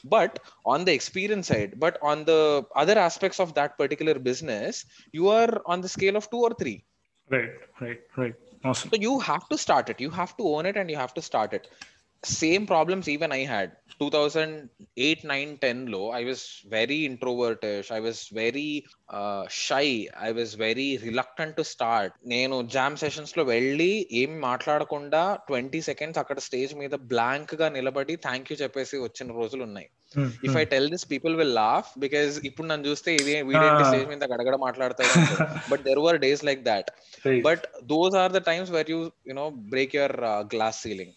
but on the experience side but on the other aspects of that particular business you are on the scale of two or three. Right right right awesome. So you have to start it. You have to own it and you have to start it. Same problems even i had. 2008 9 10 low i was very introvertish. I was very uh, shy. I was very reluctant to start. నేను jam సెషన్స్లో వెళ్ళి ఏం మాట్లాడకుండా twenty seconds అక్కడ stage మీద బ్లాంక్గా నిలబడి thank you చెప్పేసి వచ్చిన రోజులు ఉన్నాయి. If I tell this people will laugh because ఇప్పుడు నన్ను చూస్తే ఇది వీడేంటి Ah. స్టేజ్ మీద గడగడ మాట్లాడతాడు but there were days like that but those are the times where you you know break your glass ceiling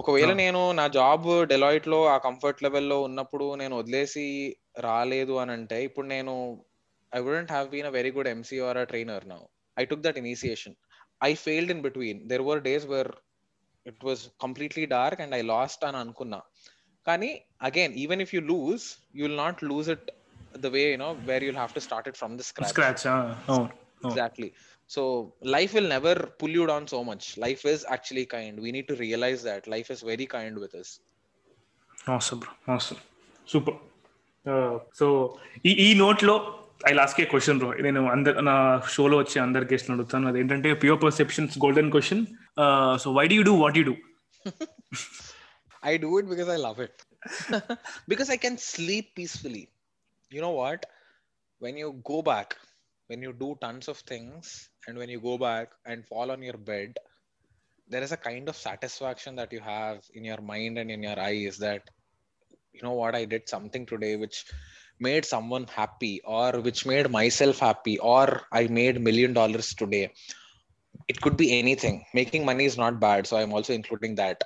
ఒకవేళ. నేను నా జాబ్ డెలాయిట్లో ఆ కంఫర్ట్ లెవెల్లో ఉన్నప్పుడు నేను వదిలేసి రాలేదు అని అంటే ఇప్పుడు నేను I wouldn't have been a very good MC or a trainer now I took that initiation I failed in between there were days where it was completely dark and I lost అని అనుకున్నా. కానీ again even if you lose you will not lose it the way you know where you'll have to start it from the scratch exactly. so life will never pull you down so much life is actually kind we need to realize that life is very kind with us awesome bro awesome super so ఈ ఈ నోట్లో I last a question bro నేను అందరు నా షోలో వచ్చి అందరి గెస్ట్లు అడుగుతాను అదేంటంటే pure perceptions golden question so why do you do what you do i do it because i love it because i can sleep peacefully you know what when you go back when you do tons of things and when you go back and fall on your bed there is a kind of satisfaction that you have in your mind and in your eyes that you know what i did something today which made someone happy or which made myself happy or i made million dollars today. It could be anything. Making money is not bad so i'm also including that.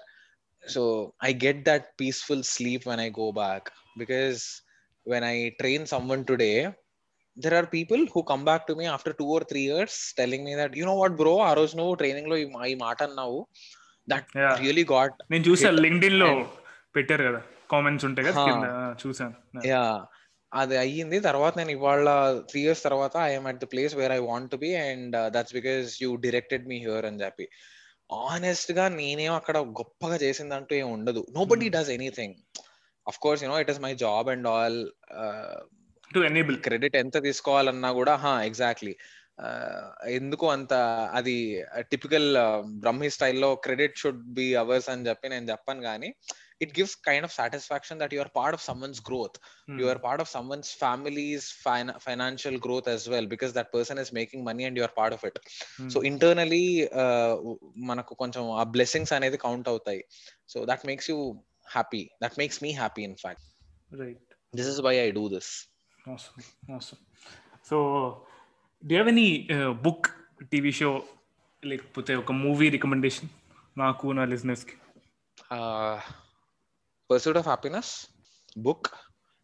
So i get that peaceful sleep when i go back because when i train someone today there are people who come back to me after two or three years telling me that you know what bro? ఆ రోజు నువ్వు ట్రైనింగ్లో ఈ మాట అన్నావు. That Yeah. Really got నేను చూసాను లింక్డ్ఇన్లో పెట్టారు కదా కామెంట్స్ ఉంటాయి కదా. కింద చూసాను. యా అది అయ్యింది. తర్వాత నేను ఇవాళ త్రీ ఇయర్స్ తర్వాత I'm at the place where I want to be and that's because you directed me here అని చెప్పి. ఆనెస్ట్గా నేనేం అక్కడ గొప్పగా చేసిందంటూ ఏం ఉండదు. Nobody does anything of course you know it is my job and all to enable credit ఎంత తీసుకోవాలన్నా కూడా హా ఎగ్జాక్ట్లీ ఎందుకు అంత అది టిపికల్ బ్రహ్మి స్టైల్లో క్రెడిట్ షుడ్ బి అవర్స్ అని చెప్పి నేను చెప్పాను కానీ it gives kind of satisfaction that you are part of someone's growth you are part of someone's family's fin- financial growth as well because that person is making money and you are part of it. So internally uh, మనకు కొంచెం ఆ blessings అనేది count అవుతాయి. So that makes you happy that makes me happy in fact right this is why I do this awesome awesome so do you have any uh, book tv show లేకపోతే ఒక movie recommendation నాకు నా listeners కి pursuit of happiness book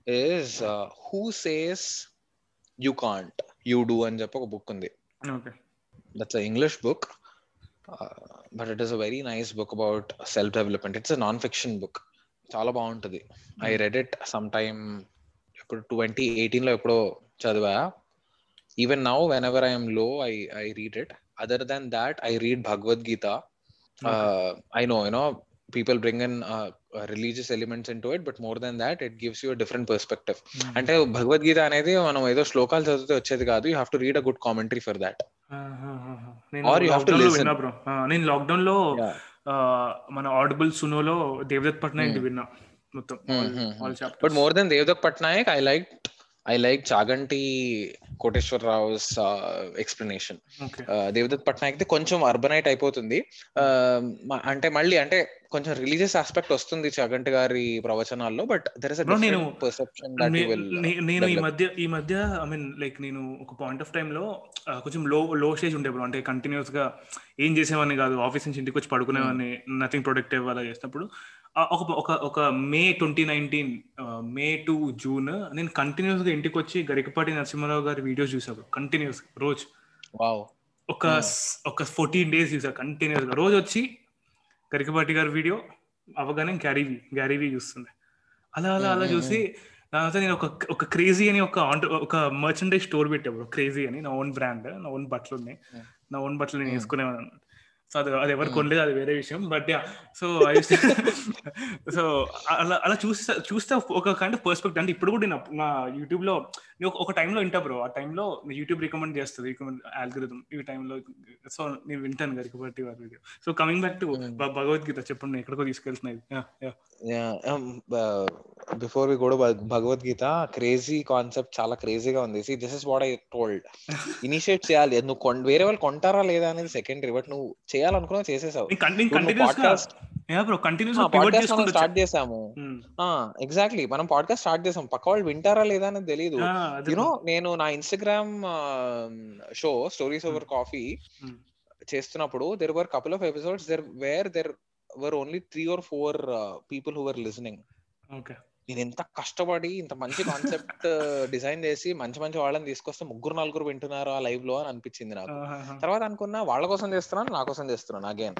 is uh, who says you can't you do అని చెప్పి ఒక book ఉంది okay that's an English book, uh, but it is a very nice book about self development. It's a non fiction book. చాలా బాగుంటుంది I read it some time ఇప్పుడు twenty ఎయిటీన్లో ఎప్పుడో చదివా. Even now whenever ఐఎమ్లో I I read it other than that I read Bhagavad Gita I know you know people bring in religious elements into it but more than that it gives you different perspective అంటే భగవద్గీత అనేది మనం ఏదో శ్లోకాలు చదివితే వచ్చేది కాదు. You have to read a good commentary for దాట్లో listen. విన్నా bro. నేను లాక్డౌన్లో మన ఆడిబుల్ సునోలో దేవదత్ పట్నాయక్ Hmm. విన్నా. మొత్తం Hmm, hmm, all hmm. Chapters But more than Devdutt Patnaik, I liked I like Chaganti Koteshwar Rao's uh, explanation. Okay Uh, Devdutt Pattanaik కొంచెం urbanite అయిపోతుంది. Uh, మ- అంటే మళ్ళీ అంటే కొంచెం రిలీజియస్ ఆస్పెక్ట్ వస్తుంది చగంటి గారి ప్రవచనాల్లో బట్ దర్ ఇస్ నేను- పర్సెప్షన్ నేను ఈ మధ్య ఈ మధ్య ఐ మీన్ లైక్ నేను ఒక పాయింట్ ఆఫ్ టైమ్లో ఆ, కొంచెం లో లో స్టేజ్ ఉండే అంటే కంటిన్యూస్గా ఏం చేసేవాడిని కాదు ఆఫీస్ నుంచి ఇంటికి వచ్చి పడుకునేవాడిని నథింగ్ ప్రొడక్టివ్ అలా చేసినప్పుడు. ఒక ఒక ఒక May twenty nineteen May to June నేను కంటిన్యూస్గా ఇంటికి వచ్చి గరికపాటి నరసింహారావు గారి వీడియోస్ చూసాను కంటిన్యూస్ రోజు. ఒక స్- ఒక ఫోర్టీన్ డేస్ చూసా కంటిన్యూస్గా రోజు వచ్చి గరికపాటి గారి వీడియో అవగానే గ్యారీవి గ్యారీవి చూస్తుంది అలా అలా అలా Mm, mm, చూసి దాని తర్వాత నేను ఒక ఒక క్రేజీ అని ఒక ఒక మర్చెండైజ్ స్టోర్ పెట్టాడు క్రేజీ అని నా ఓన్ బ్రాండ్ నా ఓన్ బట్టలు ఉన్నాయి. నా ఓన్ బట్టలు నేను. వేసుకునేవాను అనమాట అది అది ఎవరు. కొనలేదు అది వేరే విషయం. బట్ యా సో సో అలా అలా చూస్తే చూస్తే ఒక కైండ్ ఆఫ్ పర్స్పెక్ట్ అంటే ఇప్పుడు కూడా నేను నా యూట్యూబ్లో ఒక- టైంలో వింటా బ్రో ఆ టైంలో యూట్యూబ్ రికమెండ్ చేస్తుంది రికమెండ్ ఆల్గరిథం ఈ టైంలో సో నేను వింటాను గారికి బట్టి వారి video so coming back to. Bhagavad Gita చెప్పండి ఎక్కడికో తీసుకెళ్తున్నాయి బిఫోర్ వి కూడా భగవద్గీత క్రేజీ కాన్సెప్ట్ చాలా క్రేజీగా ఉంది. See this is what I told initiate చేయాలి. నువ్వు వేరే వాళ్ళు కొంటారా లేదా అనేది సెకండరీ బట్ నువ్వు చేయాలనుకున్నా చేసేసావు. స్టార్ట్ చేసాము. ఎగ్జాక్ట్లీ మనం పాడ్కాస్ట్ స్టార్ట్ చేసాం పక్క వాళ్ళు వింటారా లేదా అనేది తెలియదు యునో నేను నా Instagram show stories over coffee. చేస్తున్నప్పుడు there were couple of episodes there were there were only three or four people who were listening okay నేను ఎంత కష్టపడి ఇంత మంచి కాన్సెప్ట్ డిజైన్ చేసి మంచి మంచి వాళ్ళని తీసుకొస్తే ముగ్గురు నలుగురు వింటున్నారు ఆ లైవ్లో అని అనిపించింది నాకు. తర్వాత అనుకున్నా వాళ్ళ కోసం చేస్తున్నాను నా కోసం చేస్తున్నాను again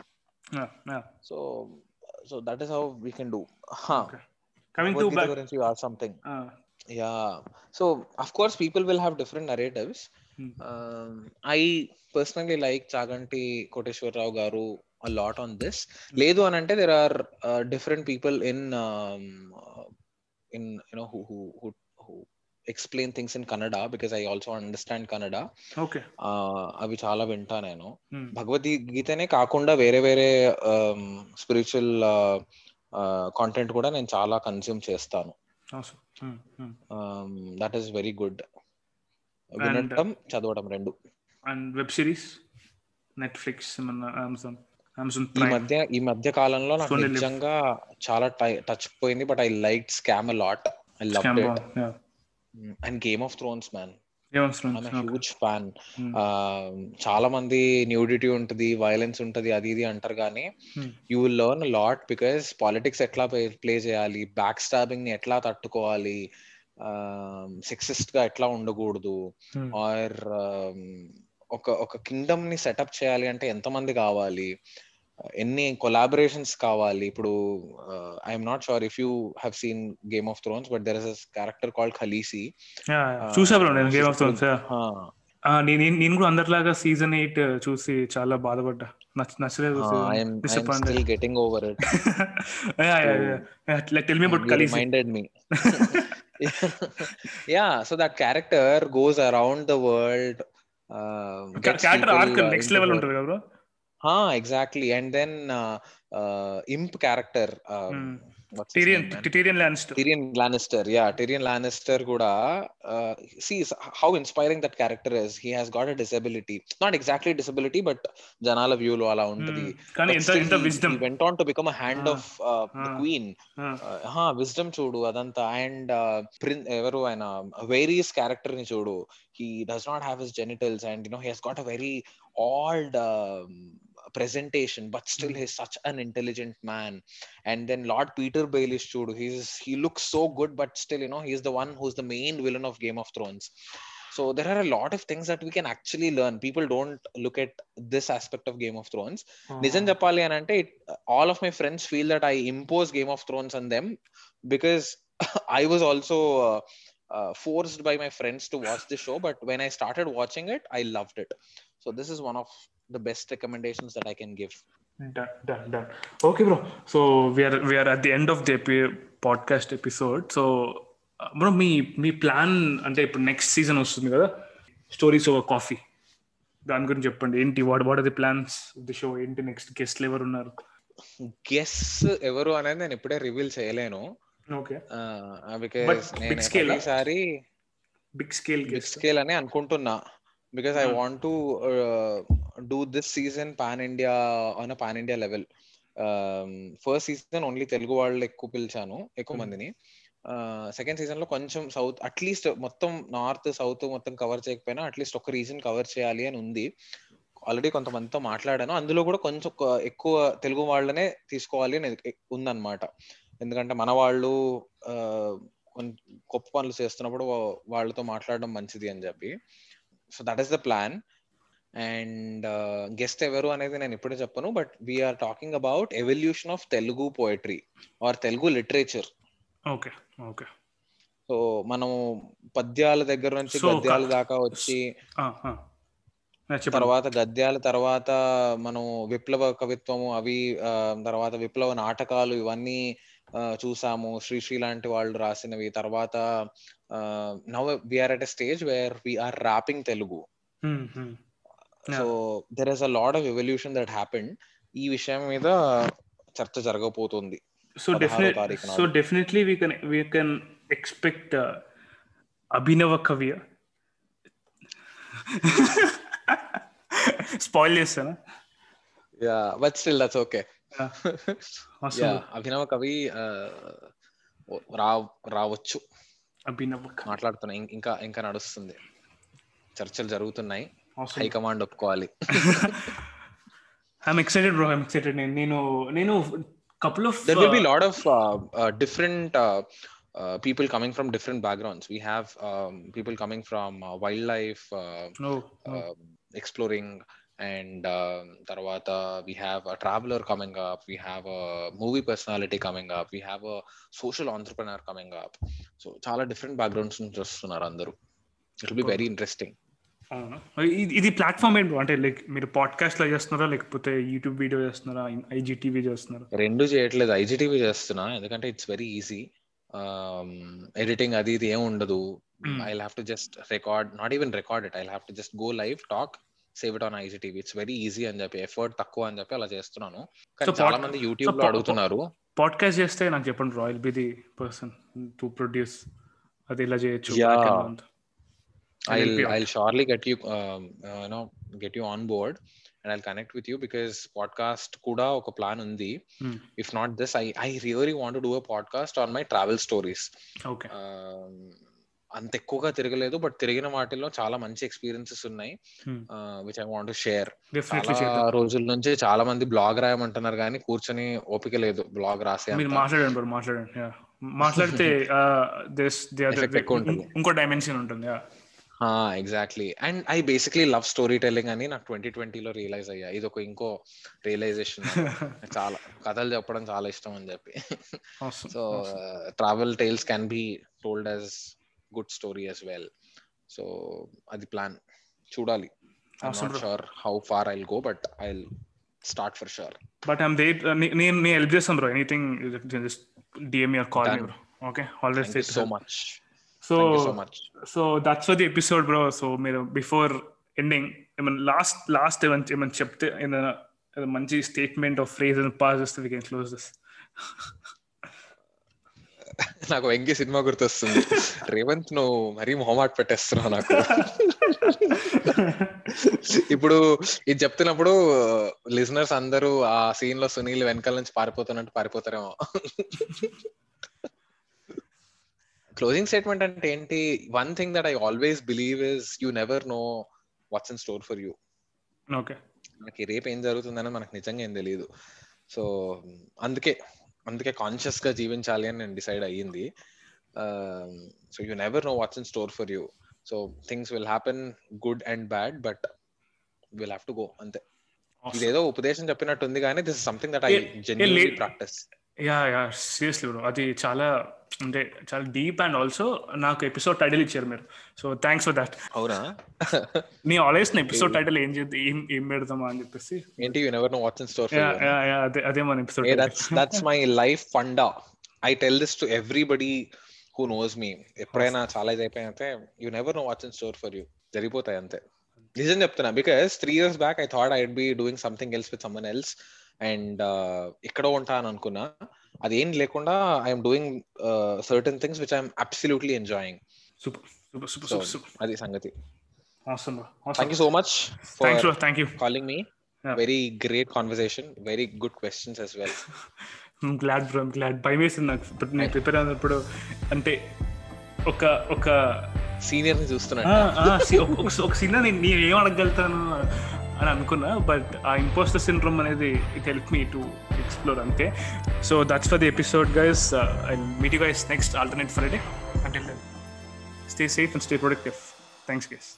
so so that is how we can do coming to గురించి or something yeah. So of course people will have different narratives I personally like Chaganti Koteswararao garu lot on this. లేదు అని అంటే there are uh, different people in um, uh, you know who who who, who explain things in kannada because i also understand kannada. Uh, అవి చాలా వింటా నేను. భగవద్గీతనే కాకుండా వేరే వేరే స్పిరిచువల్ కాంటెంట్ కూడా నేను చాలా కన్స్యూమ్ చేస్తాను. దట్ ఈస్ వెరీ గుడ్ వినటం చదవడం రెండు. And web series Netflix Amazon ఈ మధ్య ఈ మధ్య కాలంలో నాకు. నిజంగా చాలా టచ్ పోయింది but I like Scam lot I love it and Game of Thrones man huge fan చాలా మంది న్యూడిటీ ఉంటది వైలెన్స్ ఉంటది అది ఇది అంటారు కానీ you will learn lot because politics ఎట్లా ప్లే చేయాలి బ్యాక్ స్టాబింగ్ని ఎట్లా తట్టుకోవాలి సెక్సిస్ట్గా ఎట్లా ఉండకూడదు ఆర్ ఒక ఒక కింగ్డమ్ని సెటప్ చేయాలి అంటే ఎంతమంది కావాలి? ఎన్ని కొలాబరేషన్స్ కావాలి? ఇప్పుడు I'm not sure if you have seen Game of Thrones but there is character called Khaleesi చూసా నేను గేమ్ ఆఫ్ థ్రోన్స్ నేను నేను కూడా అందరిలాగా సీజన్ ఎయిట్ చూసి చాలా బాధపడ్డా. నచ్చ నచ్చలేదు still getting over it tell me about కలిసి reminded me yeah so that character goes around the world character arc next level ఉంటుంది కదా బ్రో హా exactly and then imp character Tyrion Tyrion Lannister Tyrion Lannister yeah Tyrion Lannister కూడా see how inspiring that character is he has got a disability not exactly disability but జనాల view లో అలా ఉంటది. కానీ ఎంత ఎంత wisdom went on to become a hand of queen హా wisdom చూడు అదంతా. అండ్ ఎవరు ఆయన? వేరియస్ క్యారెక్టర్ని చూడు he does not have his genitals and you know he has got a very old presentation but still he's such an intelligent man and then lord peter baelish chudu he's he looks so good but still you know he's the one who's the main villain of game of thrones so there are a lot of things that we can actually learn people don't look at this aspect of game of thrones నిజం చెప్పాలి అని అంటే all of my friends feel that i impose game of thrones on them because i was also uh, uh, forced by my friends to watch the show but when i started watching it i loved it so this is one of the best recommendations that I can give. Done, done, done. Okay, bro. So we are we are at the end of the epi- podcast episode. So, bro మీ మీ plan అంటే ఇప్పుడు next season వస్తుంది కదా? Stories over coffee దాని గురించి చెప్పండి. ఏంటి what what are the plans the show ఏంటి నెక్స్ట్ గెస్ట్లు ఎవరు ఉన్నారు? గెస్ ఎవరు అనేది నేను ఇప్పుడే రివీల్ చేయలేను. ఓకే బికాస్ నేను ఈసారి బిగ్ స్కేల్ బిగ్ స్కేల్ అని అనుకుంటున్నా. Because I want to uh, do this season pan India on a pan India level. First season only Telugu వాళ్ళు ఎక్కువ పిలిచాను ఎక్కువ మందిని. సెకండ్ సీజన్లో కొంచెం సౌత్ అట్లీస్ట్ మొత్తం నార్త్ సౌత్ మొత్తం కవర్ చేయకపోయినా అట్లీస్ట్ ఒక రీజన్ కవర్ చేయాలి అని ఉంది. ఆల్రెడీ కొంతమందితో మాట్లాడాను. అందులో కూడా కొంచెం ఎక్కువ తెలుగు వాళ్ళనే తీసుకోవాలి అని ఉందన్నమాట. ఎందుకంటే మన వాళ్ళు గొప్ప పనులు చేస్తున్నప్పుడు వాళ్ళతో మాట్లాడడం మంచిది అని చెప్పి. So that is the plan and guest ఎవరు అనేది నేను ఇప్పుడే చెప్పను but we're talking about evolution of Telugu poetry or Telugu literature okay okay. So మనం పద్యాల దగ్గర నుంచి గద్యాల దాకా వచ్చి తర్వాత గద్యాల తర్వాత మనం విప్లవ కవిత్వము అవి తర్వాత విప్లవ నాటకాలు ఇవన్నీ చూసాము. శ్రీశ్రీ లాంటి వాళ్ళు రాసినవి. తర్వాత now we're at a stage where we're rapping Telugu. So there is a lot of evolution that happened ఈ విషయం మీద చర్చ జరగబోతుంది. So definite. So definitely we can we can expect Abhinava కవియ spoil చేస్తానా? Yeah but still that's okay. Abhinava Kavi రా రావచ్చు. అభినవ కవి మాట్లాడుతున్నా ఇం- ఇంకా ఇంకా నడుస్తుంది. చర్చలు జరుగుతున్నాయి. హైకమాండ్ ఒప్పుకోవాలి I'm excited bro I'm excited నేను నేను couple of there will be a lot of uh, uh, different uh, uh, people coming from different backgrounds we have um, people coming from uh, wildlife uh, um, exploring and um, tarvata we have a traveler coming up we have a movie personality coming up we have a social entrepreneur coming up so చాలా different backgrounds నుంచి వస్తున్నారు అందరూ it will be very interesting ఇది- ఇది platform ఏంటి అంటే like మీరు పాడ్కాస్ట్లో చేస్తున్నారా లేకపోతే యూట్యూబ్ వీడియో చేస్తున్నారా ఐజీటీవీ చేస్తున్నారా? రెండు చేయట్లేదు. ఐజీటీవీ చేస్తున్నా. ఎందుకంటే ఇట్స్ వెరీ ఈజీ ఎడిటింగ్ అది ఇది ఏం ఉండదు. I have to just record not even record it I have to just go live talk save it on IGTV it's very easy అని చెప్పి ఎఫర్ట్ తక్కువ అని చెప్పి అలా చేస్తున్నాను. కానీ చాలా మంది యూట్యూబ్లో అడుగుతున్నారు. పాడ్కాస్ట్ చేస్తే నాకు చెప్పండి bro I'll be the person to produce అది ఇలా చేయొచ్చు Yeah. back end అంతా. I'll I'll surely get you um, uh, you know get you on board and I'll connect with you because podcast kuda oka plan undi Hmm. if not this I I really want to do a podcast on my travel stories okay Um, అంత ఎక్కువగా తిరగలేదు but తిరిగిన వాటిల్లో చాలా మంచి experiences ఉన్నాయి Hmm. Which I want share చాలా రోజుల నుంచి చాలా మంది బ్లాగ్ రాయమంటున్నారు కానీ కూర్చొని ఓపిక లేదు బ్లాగ్ రాసే మాట్లాడండి మాట్లాడండి yeah. మాట్లాడితే. ఇంకో డైమెన్షన్ ఉంటుంది. Exactly and I basically love story telling అని నాకు ట్వంటీ ట్వంటీలో రియలైజ్ అయ్యా. ఇది ఒక ఇంకో రియలైజేషన్ చాలా కథలు చెప్పడం చాలా ఇష్టం అని చెప్పి. So. Travel tales can be told as good story as well so అది ప్లాన్ చూడాలి. Sure how far I'll go but I start for sure but I'm they నేను నేను హెల్ప్ చేస్తాను bro anything just DM your call me Done. Bro okay thank you so much so so that's the episode bro so మీరు before ending ఏమైనా last last ఏమైనా ఏమైనా చెప్తే ఏదైనా మంచి స్టేట్మెంట్ ఆఫ్ ఫ్రేజ్ పాస్ చేస్తే వీ కెన్ క్లోజ్ దిస్ నాకు Venky cinema గుర్తొస్తుంది. రేవంత్ నువ్వు మరీ మొహమాట పెట్టేస్తున్నావు నాకు. ఇప్పుడు ఇది చెప్తున్నప్పుడు లిజనర్స్ అందరూ ఆ సీన్లో సునీల్ వెనకాల నుంచి పారిపోతున్నట్టు పారిపోతారేమో. క్లోజింగ్ స్టేట్మెంట్ అంటే ఏంటి? One thing that I always believe is you never know what's in store for you okay మనకి రేపు ఏం జరుగుతుందని మనకు నిజంగా ఏం తెలియదు సో అందుకే అందుకే కాన్షియస్గా జీవించాలి అని నేను డిసైడ్ అయ్యింది. So you never know what's in store for you so things will happen good and bad but will have to go అంతే. ఇదేదో ఉపదేశం చెప్పినట్టు ఉంది కానీ this something that I genuinely practice yeah yeah seriously bro అది చాలా అంటే చాలా డీప్ అండ్ ఆల్సో నాకు ఎపిసోడ్ టైటిల్ ఇచ్చారు మీరు. So thanks for that. అవునా? నీ ఆల్వేస్ ఎపిసోడ్ టైటిల్ ఏం చేద్దాం? ఏం ఏం పెడదామా అని చెప్పేసి. ఏంటి? You never know what's in store అదే అదే మన episode that's my life funda. I tell this to everybody who knows me. ఎప్పుడైనా చాలా ఇది అయిపోయితే you never know what's in store for you జరిగిపోతాయి అంతే. నిజం చెప్తున్నా because three years back I thought I be doing something else with someone else and ఎక్కడో ఉంటా అని అనుకున్నా. అదేం లేకుండా I'm doing certain things which I'm absolutely enjoying. Super super super super super. అది సంగతి. Awesome awesome. You so much thanks for bro. Thank you. Calling me Yeah. Very great conversation very good questions as well I'm glad bro. I'm glad. భయం వేసింది నాకు ఇప్పుడు నేను prepare అయినప్పుడు అంటే ఒక ఒక సీనియర్ని సి- ఒక- సినిమా నేను ఏం అడగలుగుతాను అని అనుకున్నా బట్ ఆ ఇంపోస్టర్ సిండ్రోమ్ అనేది it help me to explore అంతే. So that's for the episode guys I meet you guys next alternate Friday అంటే stay safe and stay productive thanks guys